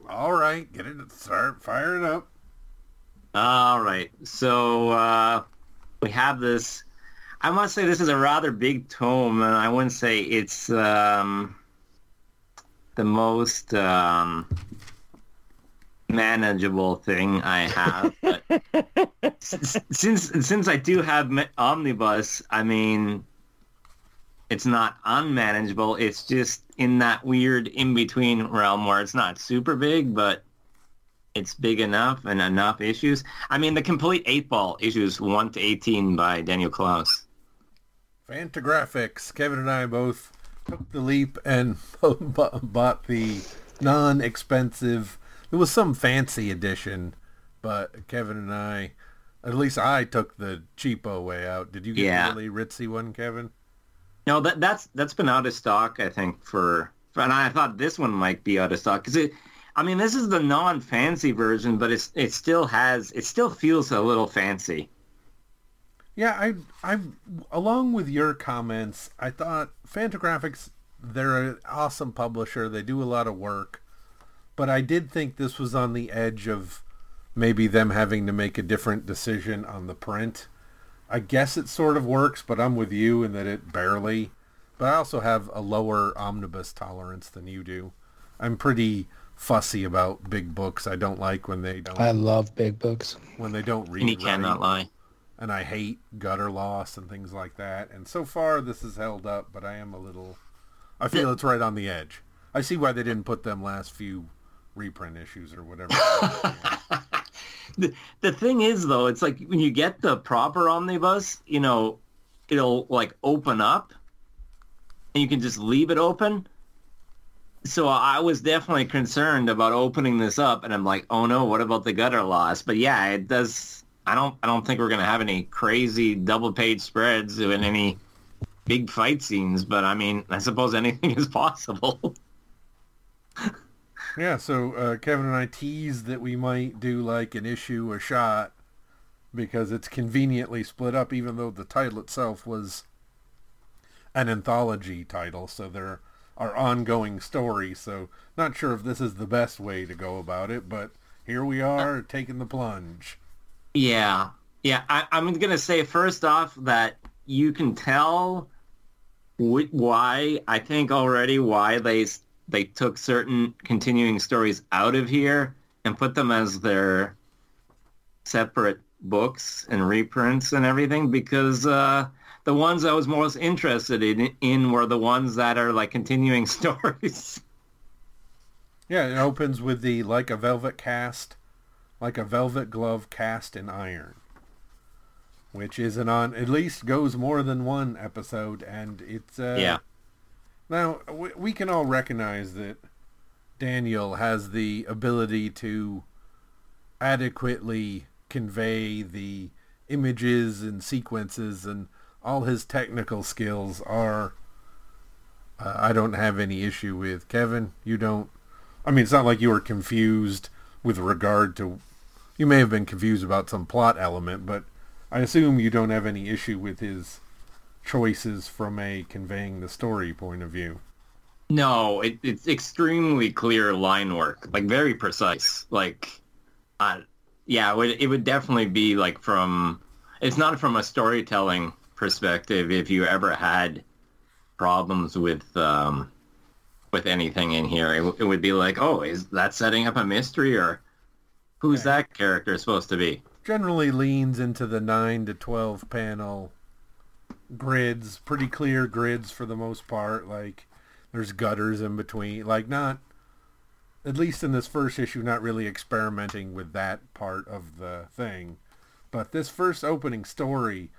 All right, get it. Start firing up.
All right. So uh, we have this. I must say this is a rather big tome, and I wouldn't say it's um, the most um, manageable thing I have. But s- since since I do have me- omnibus, I mean, it's not unmanageable. It's just in that weird in between realm where it's not super big, but it's big enough and enough issues. I mean, the complete Eightball issues one to eighteen by Daniel Clowes.
Fantagraphics. Kevin and I both took the leap and bu- bought the non-expensive. It was some fancy edition, but Kevin and I, at least I took the cheapo way out. Did you get
Yeah.
the really ritzy one, Kevin?
No, that that's that's been out of stock, I think, for. And I thought this one might be out of stock because it. I mean, this is the non-fancy version, but it's it still has it still feels a little fancy.
Yeah, I, I, along with your comments, I thought Fantagraphics, they're an awesome publisher. They do a lot of work, but I did think this was on the edge of maybe them having to make a different decision on the print. I guess it sort of works, but I'm with you in that it barely. But I also have a lower omnibus tolerance than you do. I'm pretty fussy about big books. I don't like when they don't
I love big books.
when they don't read
And he
right
cannot lie.
and I hate gutter loss and things like that. And so far, this has held up, but I am a little. I feel it's right on the edge. I see why they didn't put them last few reprint issues or whatever.
the, the thing is though, it's like when you get the proper omnibus, you know, it'll like open up and you can just leave it open. So I was definitely concerned about opening this up and I'm like, oh no, what about the gutter loss? But yeah, it does I don't I don't think we're gonna have any crazy double page spreads in any big fight scenes, but I mean I suppose anything is possible.
Yeah, so uh, Kevin and I teased that we might do like an issue a shot because it's conveniently split up, even though the title itself was an anthology title. So there are ongoing stories. So not sure if this is the best way to go about it, but here we are taking the plunge.
Yeah, yeah. I, I'm gonna say first off that you can tell why I think already why they they took certain continuing stories out of here and put them as their separate books and reprints and everything because uh, the ones I was most interested in, in were the ones that are like continuing stories.
Yeah, it opens with the like a velvet cast, like a velvet glove cast in iron, which is an on at least goes more than one episode, and it's uh,
yeah.
Now, we can all recognize that Daniel has the ability to adequately convey the images and sequences and all his technical skills are uh, I don't have any issue with. Kevin you don't I mean it's not like you were confused with regard to you may have been confused about some plot element but I assume you don't have any issue with his choices from a conveying the story point of view.
No, it, it's extremely clear line work, like very precise. Like, uh, yeah, it would, it would definitely be like from, it's not from a storytelling perspective. If you ever had problems with, um, with anything in here, it, it would be like, oh, is that setting up a mystery or who's that character supposed to be?
Generally leans into the 9 to 12 panel grids, pretty clear grids for the most part. Like there's gutters in between. Like not, at least in this first issue, not really experimenting with that part of the thing. But this first opening story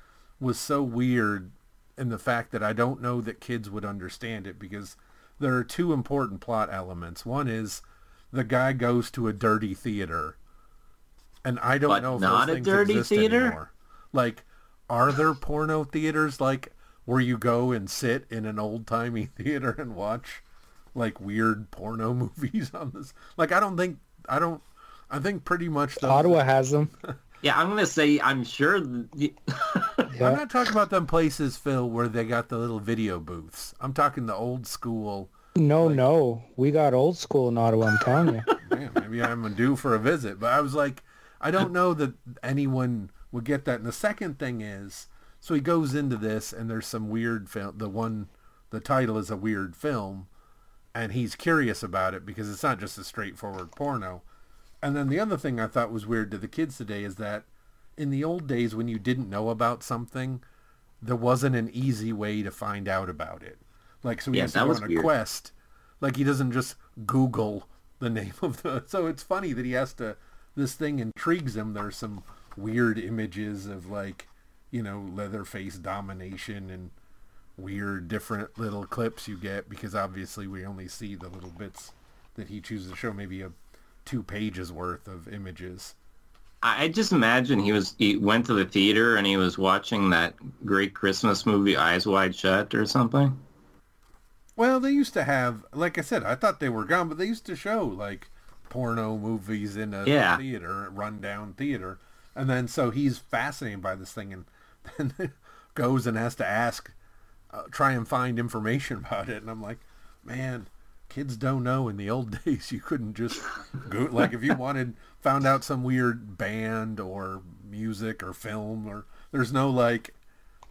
was so weird in the fact that I don't know that kids would understand it because there are two important plot elements. One is the guy goes to a dirty theater. And I don't
but
know if
not a dirty theater?
anymore. Like are there porno theaters like where you go and sit in an old timey theater and watch like weird porno movies on this? Like I don't think I don't I think pretty much those,
Ottawa has them.
Yeah, I'm gonna say I'm sure. The,
Yeah.
I'm not talking about them places, Phil, where they got the little video booths. I'm talking the old school.
No, no. We got old school in Ottawa, I'm telling you.
Man, maybe I'm due for a visit, but I was like, I don't know that anyone would get that. And the second thing is, so he goes into this, and there's some weird film. The one, the title is a weird film, and he's curious about it because it's not just a straightforward porno. And then the other thing I thought was weird to the kids today is that in the old days when you didn't know about something, there wasn't an easy way to find out about it. Like so he
Yeah,
has to go on a
weird.
quest. Like he doesn't just Google the name of the. So it's funny that he has to. This thing intrigues him. There's some weird images of like, you know, Leatherface domination and weird different little clips you get because obviously we only see the little bits that he chooses to show. Maybe a two pages worth of images.
I just imagine he was he went to the theater and he was watching that great Christmas movie Eyes Wide Shut or something.
Well, they used to have, like I said, I thought they were gone, but they used to show like porno movies in a
Yeah.
theater, rundown theater, and then so he's fascinated by this thing, and then goes and has to ask, uh, try and find information about it, and I'm like, man, kids don't know. In the old days, you couldn't just go like if you wanted found out some weird band or music or film or there's no like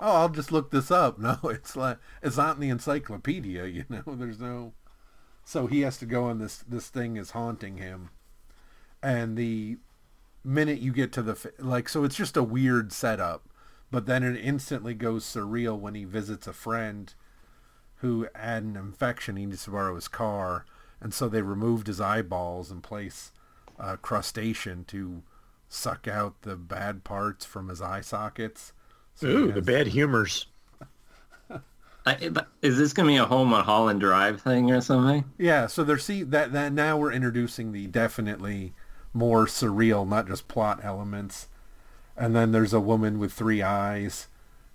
oh, I'll just look this up. No, it's like it's not in the encyclopedia, you know. There's no so he has to go on this this thing is haunting him. And the minute you get to the like so it's just a weird setup, but then it instantly goes surreal when he visits a friend who had an infection, he needs to borrow his car, and so they removed his eyeballs and place a crustacean to suck out the bad parts from his eye sockets. So he
Ooh, the bad humors.
I, is this gonna be a Mulholland Drive thing or something?
Yeah, so they're see that that now we're introducing the definitely more surreal, not just plot elements. And then there's a woman with three eyes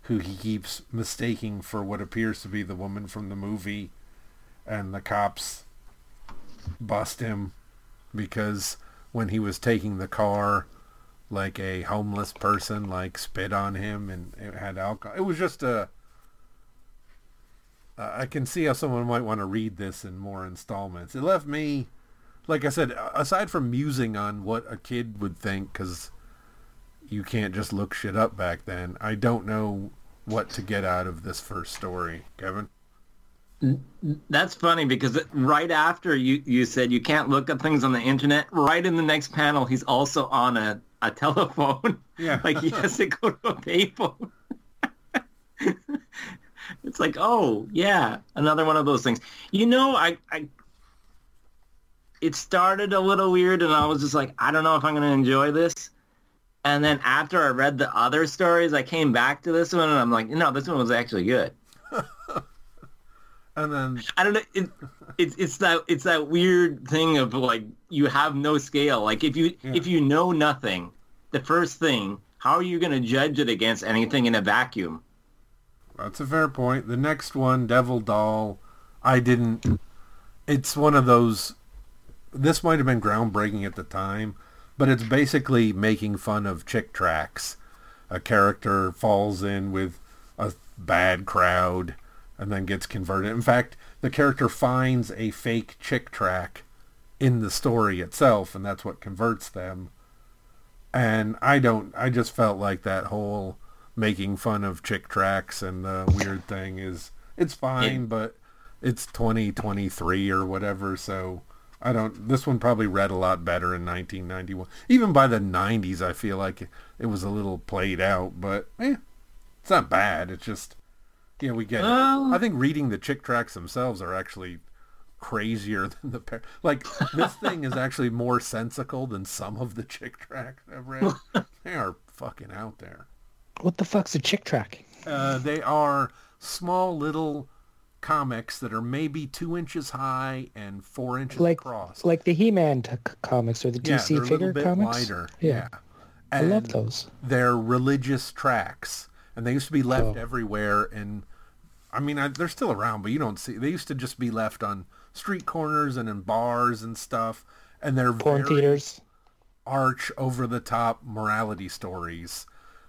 who he keeps mistaking for what appears to be the woman from the movie and the cops bust him because when he was taking the car like a homeless person like spit on him and it had alcohol. It was just a I can see how someone might want to read this in more installments. It left me, like I said, aside from musing on what a kid would think, because you can't just look shit up back then, I don't know what to get out of this first story. Kevin?
That's funny because right after you, you said you can't look up things on the internet, right in the next panel, he's also on a, a telephone.
Yeah.
like he has to go to a payphone. it's like, oh, yeah, another one of those things. You know, I, I it started a little weird and I was just like, I don't know if I'm going to enjoy this. And then after I read the other stories, I came back to this one and I'm like, no, this one was actually good.
And then,
I don't know. It, it's it's that it's that weird thing of like you have no scale. Like if you
Yeah.
if you know nothing, the first thing, how are you going to judge it against anything in a vacuum?
that's a fair point. The next one, Devil Doll, I didn't, it's one of those, this might have been groundbreaking at the time, but it's basically making fun of Chick tracts. A character falls in with a bad crowd and then gets converted. In fact, the character finds a fake Chick tract in the story itself, and that's what converts them. And I don't, I just felt like that whole making fun of Chick tracts and the weird thing is, it's fine, but it's 2023 or whatever, so I don't, this one probably read a lot better in 1991. Even by the 90s, I feel like it, it was a little played out, but eh, it's not bad. It's just, yeah, we get it. I think reading the Chick tracts themselves are actually crazier than the par- like this thing is actually more sensical than some of the Chick tracts I've read. they are fucking out there.
What the fuck's a Chick tract?
Uh, they are small little comics that are maybe two inches high and four inches
Like
across.
like the He-Man t- comics or the
yeah,
DC
little
figure
bit
comics.
wider.
Yeah.
Yeah,
I love those.
They're religious tracts, and they used to be left
Oh.
everywhere. And I mean, I, they're still around, but you don't see. They used to just be left on street corners and in bars and stuff. And they're
Porn
very
theaters.
arch over the top morality stories.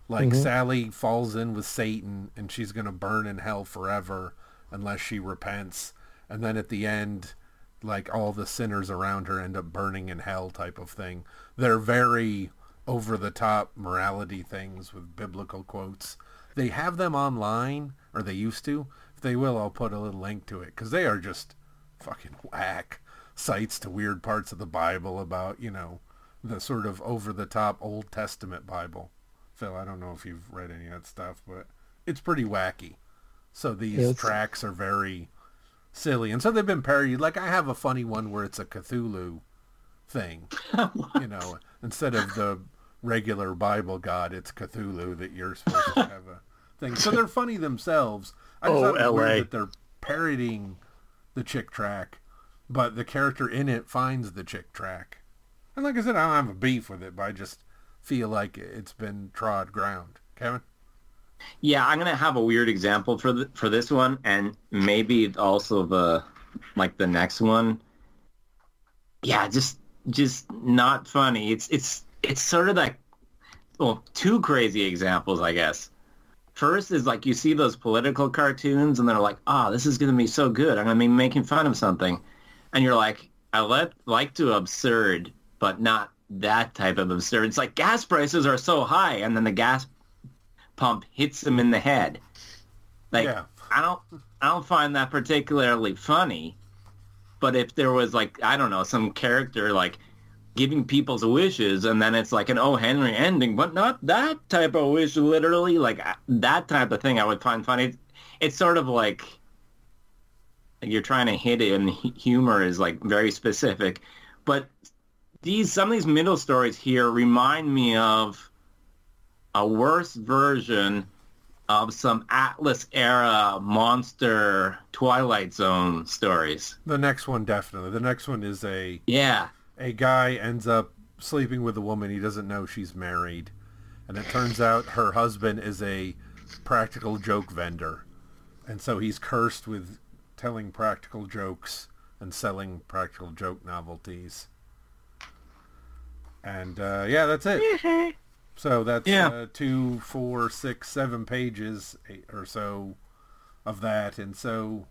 Like
Mm-hmm.
Sally falls in with Satan and she's going to burn in hell forever unless she repents. And then at the end, like all the sinners around her end up burning in hell type of thing. They're very over the top morality things with biblical quotes. They have them online, or they used to. If they will, I'll put a little link to it because they are just fucking whack sites to weird parts of the Bible about, you know, the sort of over the top Old Testament Bible. Phil, I don't know if you've read any of that stuff, but it's pretty wacky. So these
Yeah, it's-
tracts are very silly. And so they've been parodied. Like I have a funny one where it's a Cthulhu thing. you know, instead of the regular Bible God, it's Cthulhu that you're supposed to have a thing. So they're funny themselves. I just
Oh,
thought it
LA.
weird that they're parodying the Chick tract, but the character in it finds the Chick tract. And like I said, I don't have a beef with it, but I just feel like it's been trod ground. Kevin?
Yeah, I'm gonna have a weird example for the, for this one, and maybe also the like the next one. Yeah, just just not funny. It's it's it's sort of like well, two crazy examples, I guess. First is like you see those political cartoons, and they're like, "Ah, this is gonna be so good. I'm gonna be making fun of something," and you're like, "I let, like to absurd, but not that type of absurd." It's like gas prices are so high, and then the gas pump hits him in the head. Like
Yeah.
I don't I don't find that particularly funny. But if there was like I don't know some character like giving people's wishes and then it's like an oh Henry ending, but not that type of wish literally like that type of thing I would find funny. It's sort of like you're trying to hit it and humor is like very specific, but these some of these middle stories here remind me of a worse version of some Atlas era monster Twilight Zone stories.
The next one definitely. The next one is a
Yeah.
a guy ends up sleeping with a woman he doesn't know she's married, and it turns out her husband is a practical joke vendor, and so he's cursed with telling practical jokes and selling practical joke novelties. And uh, yeah, that's it. So that's
Yeah.
uh, two, four, six, seven pages eight or so of that, and so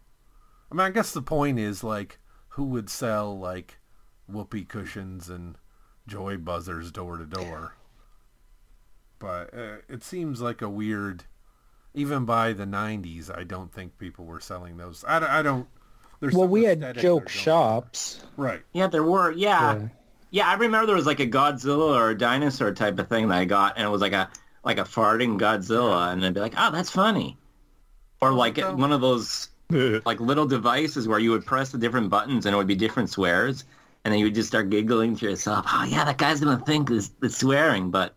I mean, I guess the point is like, who would sell like whoopee cushions and joy buzzers door to door? But uh, it seems like a weird. Even by the '90s, I don't think people were selling those. I, don't- I don't. There's
Well, we had joke shops.
Right.
Yeah, there were. Yeah.
Yeah.
Yeah. I remember there was like a Godzilla or a dinosaur type of thing that I got, and it was like a like a farting Godzilla, and they'd be like, "Oh, that's funny," or like
So- oh.
one of those like little devices where you would press the different buttons and it would be different swears, and then you would just start giggling to yourself. Oh yeah, that guy's gonna think it's, it's swearing, but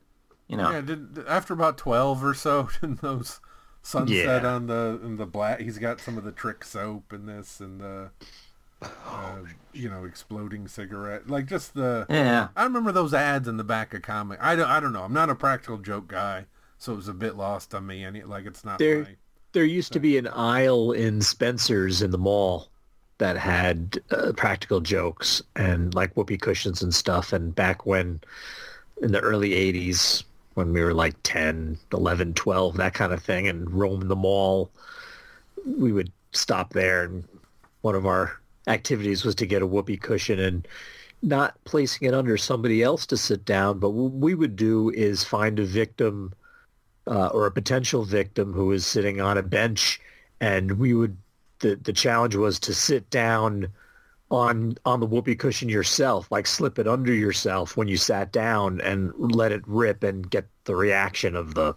you know,
Yeah. Did, after about twelve or so, didn't those sunset
Yeah.
on the in the black? He's got some of the trick soap in this, and the uh, you know exploding cigarette, like just the.
yeah.
I remember those ads in the back of comic. I don't. I don't know. I'm not a practical joke guy, so it was a bit lost on me. Any like it's not
There-
my.
There used to be an aisle in Spencer's in the mall that had uh, practical jokes and like whoopee cushions and stuff. And back when, in the early 80s, when we were like 10, 11, 12, that kind of thing, and roam the mall, we would stop there. And one of our activities was to get a whoopee cushion and not placing it under somebody else to sit down. But what we would do is find a victim uh, or a potential victim who is sitting on a bench, and we would the the challenge was to sit down on on the whoopee cushion yourself, like slip it under yourself when you sat down, and let it rip and get the reaction of the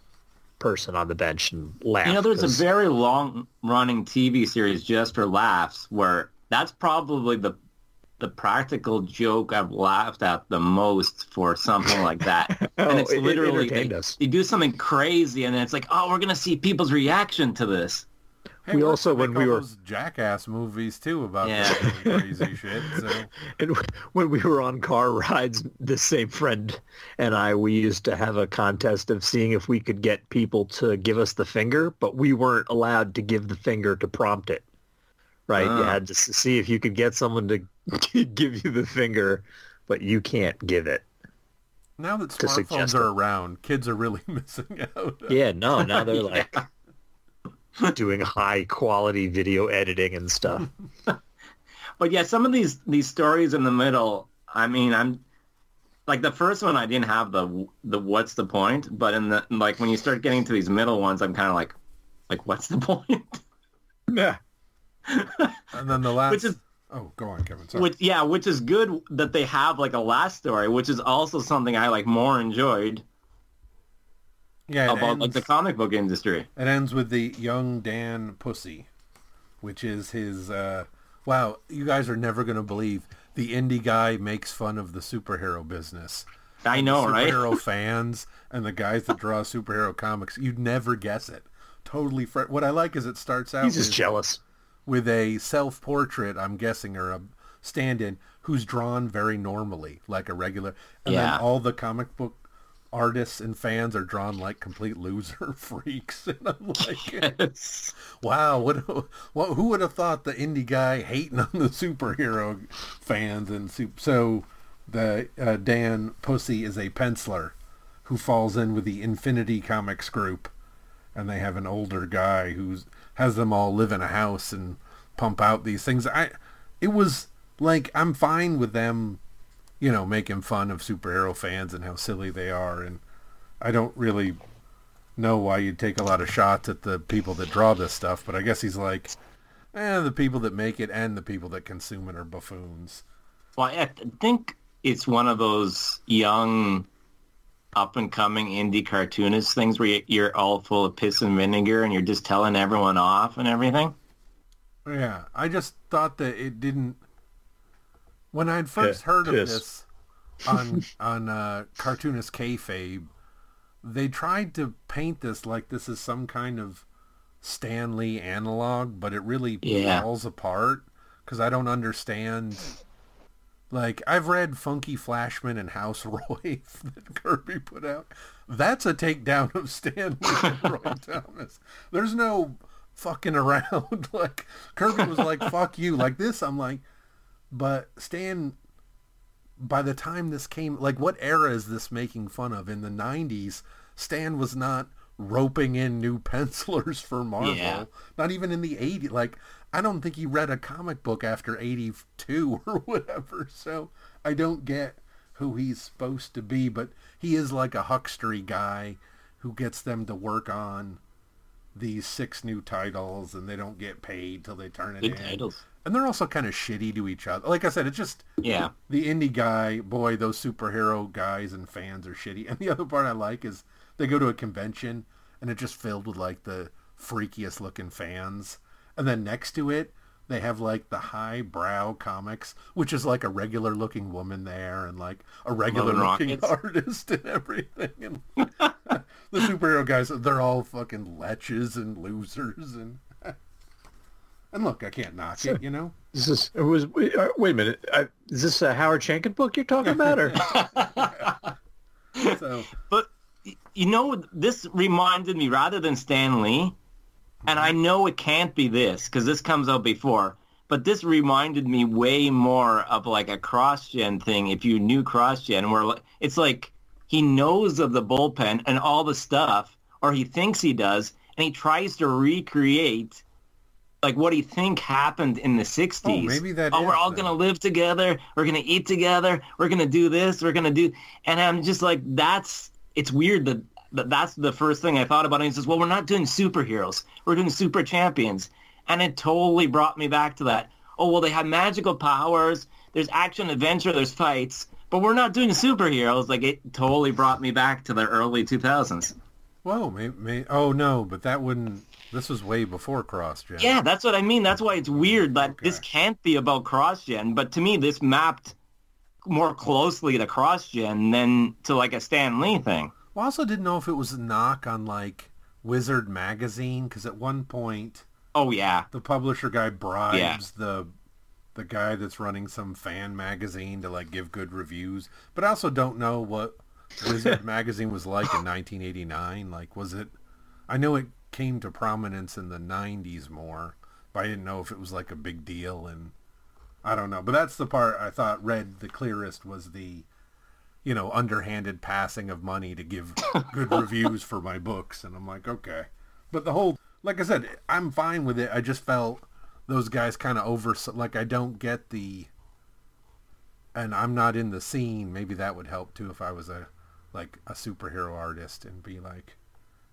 person on the bench and laugh.
You know, there's
'cause-
a very long running TV series just for laughs where that's probably the the practical joke I've laughed at the most for something like that.
Oh,
and it's
it- it
literally
entertained
they,
us.
they do something crazy and then it's like, oh, we're gonna see people's reaction to this.
Hey,
We also, when we were-
those jackass movies too about
Yeah.
that crazy shit. So
And when we were on car rides, the same friend and I, we used to have a contest of seeing if we could get people to give us the finger, but we weren't allowed to give the finger to prompt it. Right? You
Ah.
had to see if you could get someone to give you the finger, but you can't give it.
now that smartphones are
it.
around, kids are really missing out.
Yeah, no, now they're
Yeah.
like doing high quality video editing and stuff.
But yeah, some of these these stories in the middle, I mean, I'm like the first one I didn't have the the what's the point, but in the like when you start getting to these middle ones, I'm kind of like like what's the point?
Yeah.
And then the last.
Which is-
oh, go on, Kevin. Sorry.
Which yeah, which is good that they have like a last story, which is also something I like more enjoyed
yeah, it
about like the comic book industry.
it ends with the young Dan Pussey, which is his. Uh, wow, you guys are never gonna believe the indie guy makes fun of the superhero business.
I know,
the
right?
superhero fans and the guys that draw superhero comics. You'd never guess it. Totally. Fr- what I like is it starts out
He's just
with,
jealous.
With a self-portrait, I'm guessing, or a stand-in who's drawn very normally, like a regular. And
Yeah.
then all the comic book artists and fans are drawn like complete loser freaks. And I'm like,
Yes.
wow, what, what, who would have thought the indie guy hating on the superhero fans? And so the uh, Dan Pussey is a penciler who falls in with the Infinity Comics group, and they have an older guy who's has them all live in a house and pump out these things. I, it was like I'm fine with them, you know, making fun of superhero fans and how silly they are, and I don't really know why you'd take a lot of shots at the people that draw this stuff, but I guess he's like, eh, the people that make it and the people that consume it are buffoons.
Well, I think it's one of those young, up and coming indie cartoonist things where you- you're all full of piss and vinegar and you're just telling everyone off and everything.
Yeah, I just thought that it didn't. When I'd first
Yeah,
heard of this, on on uh, cartoonist kayfabe, they tried to paint this like this is some kind of Stan Lee analog, but it really
Yeah.
falls apart because I don't understand. Like I've read Funky Flashman and House Roy that Kirby put out. That's a takedown of Stan Lee and Roy Thomas. There's no fucking around. like Kirby was like, "Fuck you." Like this, I'm like, but Stan. By the time this came, like, what era is this making fun of? In the '90s, Stan was not roping in new pencilers for Marvel.
Yeah.
Not even in the '80s. Like, I don't think he read a comic book after '82 or whatever. So I don't get who he's supposed to be, but he is like a huckstery guy who gets them to work on these six new titles, and they don't get paid till they turn it in.
titles.
And they're also kind of shitty to each other. Like I said, it's just
Yeah.
the indie guy, boy, those superhero guys and fans are shitty. And the other part I like is they go to a convention and it's just filled with like the freakiest looking fans. And then next to it, they have like the highbrow comics, which is like a regular looking woman there and like a regular looking
Rockets.
artist and everything. And the superhero guys, they're all fucking leches and losers and and look, I can't knock it, you know.
This is it was. uh, Wait a minute. Uh, is this a Howard Schenken book you're talking about, or
So
But y- you know, this reminded me rather than Stan Lee, and I know it can't be this because this comes out before. But this reminded me way more of like a CrossGen thing. If you knew CrossGen, where it's like he knows of the bullpen and all the stuff, or he thinks he does, and he tries to recreate like what he think happened in the 60s.
Oh, maybe that
Oh, we're all going to live together. We're going to eat together. We're going to do this. We're going to do... And I'm just like, that's... It's weird that, that that's the first thing I thought about. And he says, well, we're not doing superheroes. We're doing super champions. And it totally brought me back to that. Oh, well, they have magical powers. There's action, adventure. There's fights. But we're not doing superheroes. Like, it totally brought me back to the early 2000s.
Whoa, may, may, oh no, but that wouldn't. This was way before CrossGen.
Yeah, that's what I mean. That's why it's weird that this can't be about CrossGen. But to me, this mapped more closely to CrossGen than to like a Stan Lee thing.
Well, I also didn't know if it was a knock on like Wizard magazine because at one point
Oh yeah,
the publisher guy bribes the the guy that's running some fan magazine to like give good reviews. But I also don't know what Wizard magazine was like in 1989. Like, was it? I know it came to prominence in the 90s more, but I didn't know if it was like a big deal. And I don't know. But that's the part I thought read the clearest was the, you know, underhanded passing of money to give good reviews for my books. And I'm like, okay. But the whole, like I said, I'm fine with it. I just felt those guys kind of over, like I don't get the, and I'm not in the scene. Maybe that would help too if I was a, like a superhero artist and be like,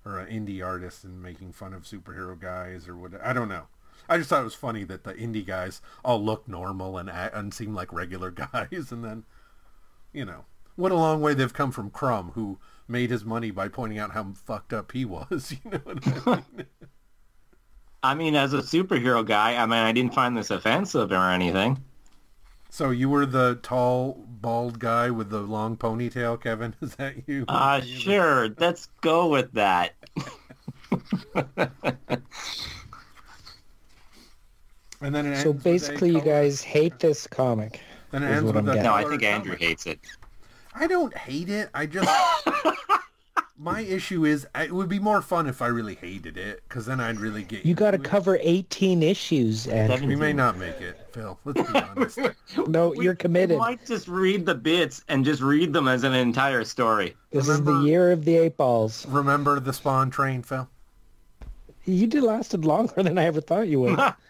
or an indie artist and making fun of superhero guys or what. I don't know. I just thought it was funny that the indie guys all look normal and and seem like regular guys, and then, you know, what a long way they've come from Crumb, who made his money by pointing out how fucked up he was. You know what I mean?
I mean, as a superhero guy, I mean, I didn't find this offensive or anything.
so you were the tall, bald guy with the long ponytail, Kevin? Is that you?
Uh, sure, let's go with that.
And then it ends
So basically, you guys hate this comic.
Then it
is
ends
what
with
I'm getting.
No, I think Andrew
comic.
hates it.
I don't hate it. I just my issue is it would be more fun if I really hated it, because then I'd really get.
You got to cover 18 issues, and
We may not make it, Phil. Let's be honest.
no,
We-
you're committed.
We might just read the bits and just read them as an entire story.
This is the year of the Eightballs.
Remember the Spawn train, Phil?
You did lasted longer than I ever thought you would.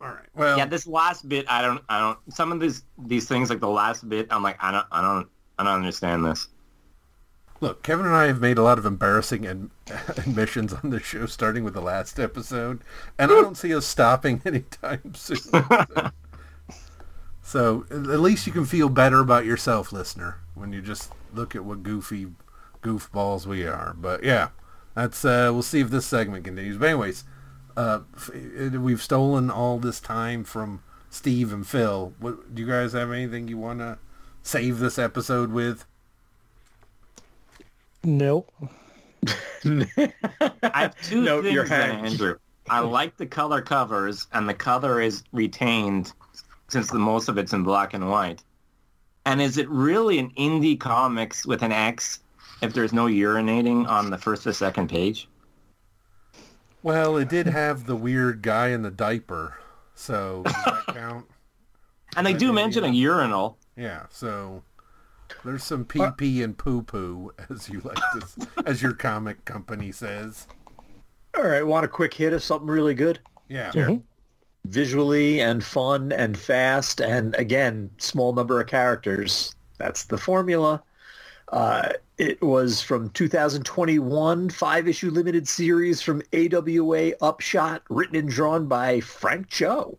All right. Well,
yeah, this last bit, I don't, I don't. Some of these these things, like the last bit, I'm like, I don't, I don't, I don't understand this.
look, Kevin and I have made a lot of embarrassing ad- admissions on the show, starting with the last episode, and I don't see us stopping anytime soon. So, so at least you can feel better about yourself, listener, when you just look at what goofy goofballs we are. But yeah, that's uh, we'll see if this segment continues. But anyways, uh, we've stolen all this time from Steve and Phil, what, do you guys have anything you want to save this episode with?
No.
I have two
No,
things
you're
then. Andrew. I like the color covers, and the color is retained since the most of it's in black and white. And is it really an indie comics with an X if there's no urinating on the first or second page?
Well, it did have the weird guy in the diaper, so does that count?
And they do
maybe
mention a urinal.
Yeah, so there's some pee pee and poo poo, as you like to, as your comic company says.
All right, want a quick hit of something really good?
Yeah,
Mhm.
Visually and fun and fast, and again, small number of characters. That's the formula. Uh, it was from 2021, five-issue limited series from AWA Upshot, written and drawn by Frank Cho.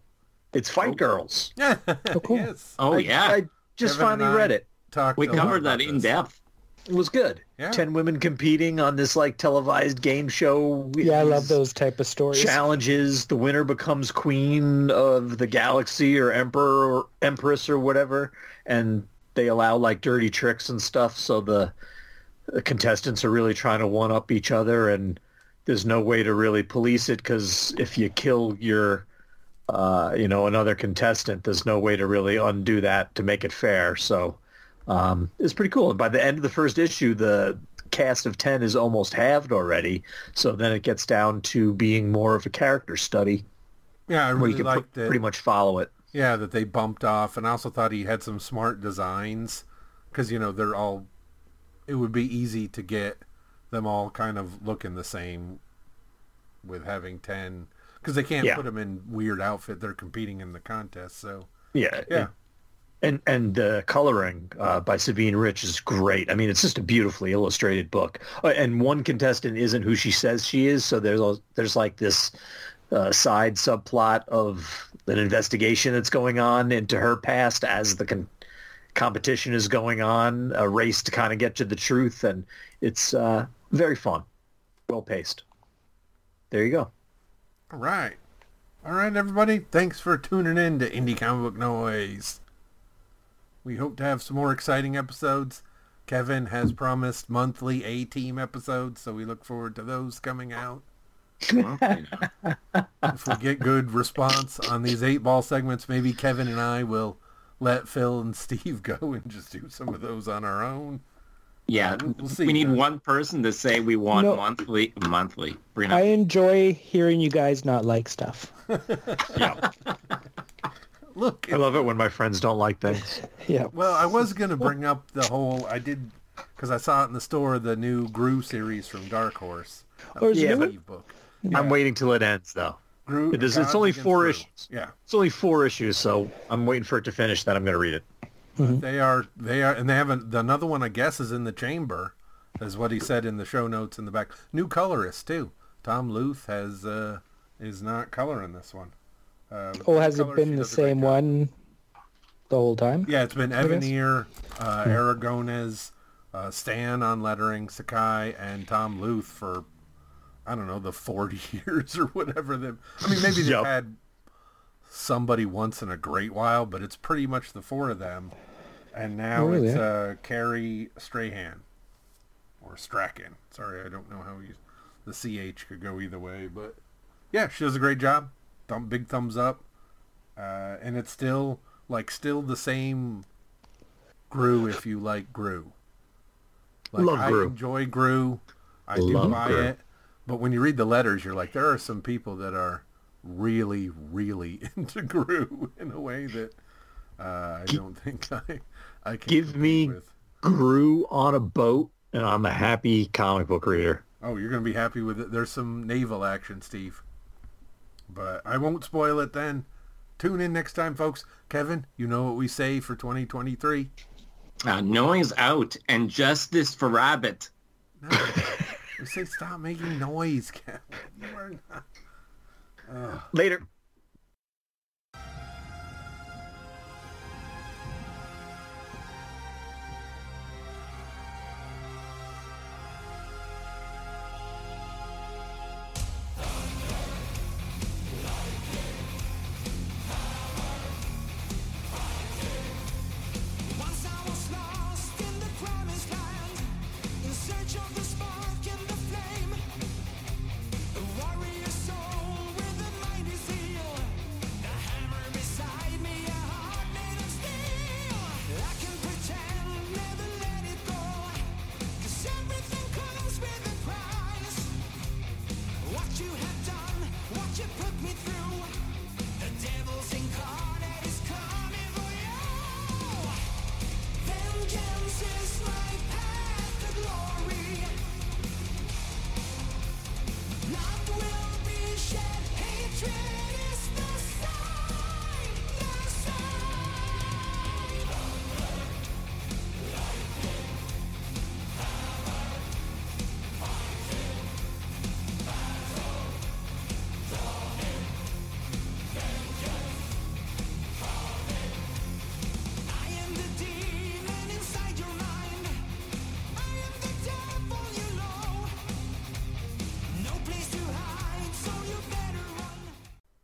It's Fight oh. Girls.
yeah, oh,
cool.
yes.
Oh,
I,
yeah.
I just
Kevin
finally read it.
Talked
we covered that in
this.
depth.
It was good.
Yeah.
Ten women competing on this like televised game show.
Yeah, I love those type of stories.
Challenges. The winner becomes queen of the galaxy or emperor or empress or whatever, and they allow like dirty tricks and stuff. So the, the contestants are really trying to one up each other, and there's no way to really police it because if you kill your uh, you know, another contestant, there's no way to really undo that to make it fair. So um, it's pretty cool. And by the end of the first issue, the cast of 10 is almost halved already. So then it gets down to being more of a character study
Yeah, I
where
really
you can
liked
pr-
it.
pretty much follow it.
Yeah, that they bumped off, and I also thought he had some smart designs because you know they're all. It would be easy to get them all kind of looking the same with having ten because they can't
Yeah.
put them in weird outfit. They're competing in the contest, so
Yeah.
yeah,
And and the coloring uh, by Sabine Rich is great. I mean, it's just a beautifully illustrated book. Uh, and one contestant isn't who she says she is, so there's al- there's like this uh, side subplot of an investigation that's going on into her past as the con- competition is going on, a race to kind of get to the truth, and it's uh, very fun, well paced. There you go.
all right, all right, everybody. Thanks for tuning in to Indie Comic Book Noise. We hope to have some more exciting episodes. Kevin has promised monthly A Team episodes, so we look forward to those coming out. If we get good response on these Eightball segments, maybe Kevin and I will let Phil and Steve go and just do some of those on our own.
Yeah, uh,
We'll see.
we need uh, one person to say we want
No.
monthly. Monthly. Bring
I
up.
enjoy hearing you guys not like stuff.
Yeah,
Look,
I love it when my friends don't like things.
Yeah.
well, I was going to bring up the whole, I did, because I saw it in the store, the new Groo series from Dark Horse.
Is
Yeah,
new?
but-
Steve book.
I'm waiting till it ends though.
Groo,
It is- it's only four
Groo.
issues.
Yeah.
It's only four issues, so I'm waiting for it to finish. Then I'm going to read it.
They are, they are, and they haven't, another one I guess is in the chamber, is what he said in the show notes in the back. New colorist too. Tom Luth has, uh, is not coloring this one. Uh,
Oh, has it been the
does a great
same one the whole time?
Yeah, it's been
guess. Hmm.
Evanier, uh, Aragones, uh, Stan on lettering, Sakai, and Tom Luth for, I don't know, the 40 years or whatever. Them. I mean, maybe they've
Yep.
had somebody once in a great while, but it's pretty much the four of them. And now
Oh, really?
it's uh, Carrie Strahan. Or Strachan. Sorry, I don't know how you, the CH could go either way. But yeah, she does a great job. Thumb, big thumbs up. Uh, and it's still, like, still the same Groo if you like Groo. Like,
Love
I
Groo.
enjoy Groo. I do
Love
buy
Groo.
it. But when you read the letters, you're like, there are some people that are really, really into Groo in a way that uh, I don't think I, I can
Give me-
compete with.
Groo on a boat, and I'm a happy comic book reader.
Oh, you're going to be happy with it. There's some naval action, Steve. But I won't spoil it then. Tune in next time, folks. Kevin, you know what we say for 2023.
Uh, noise out and justice for Rabbit.
No, we say stop making noise, Kevin. You are not.
Later.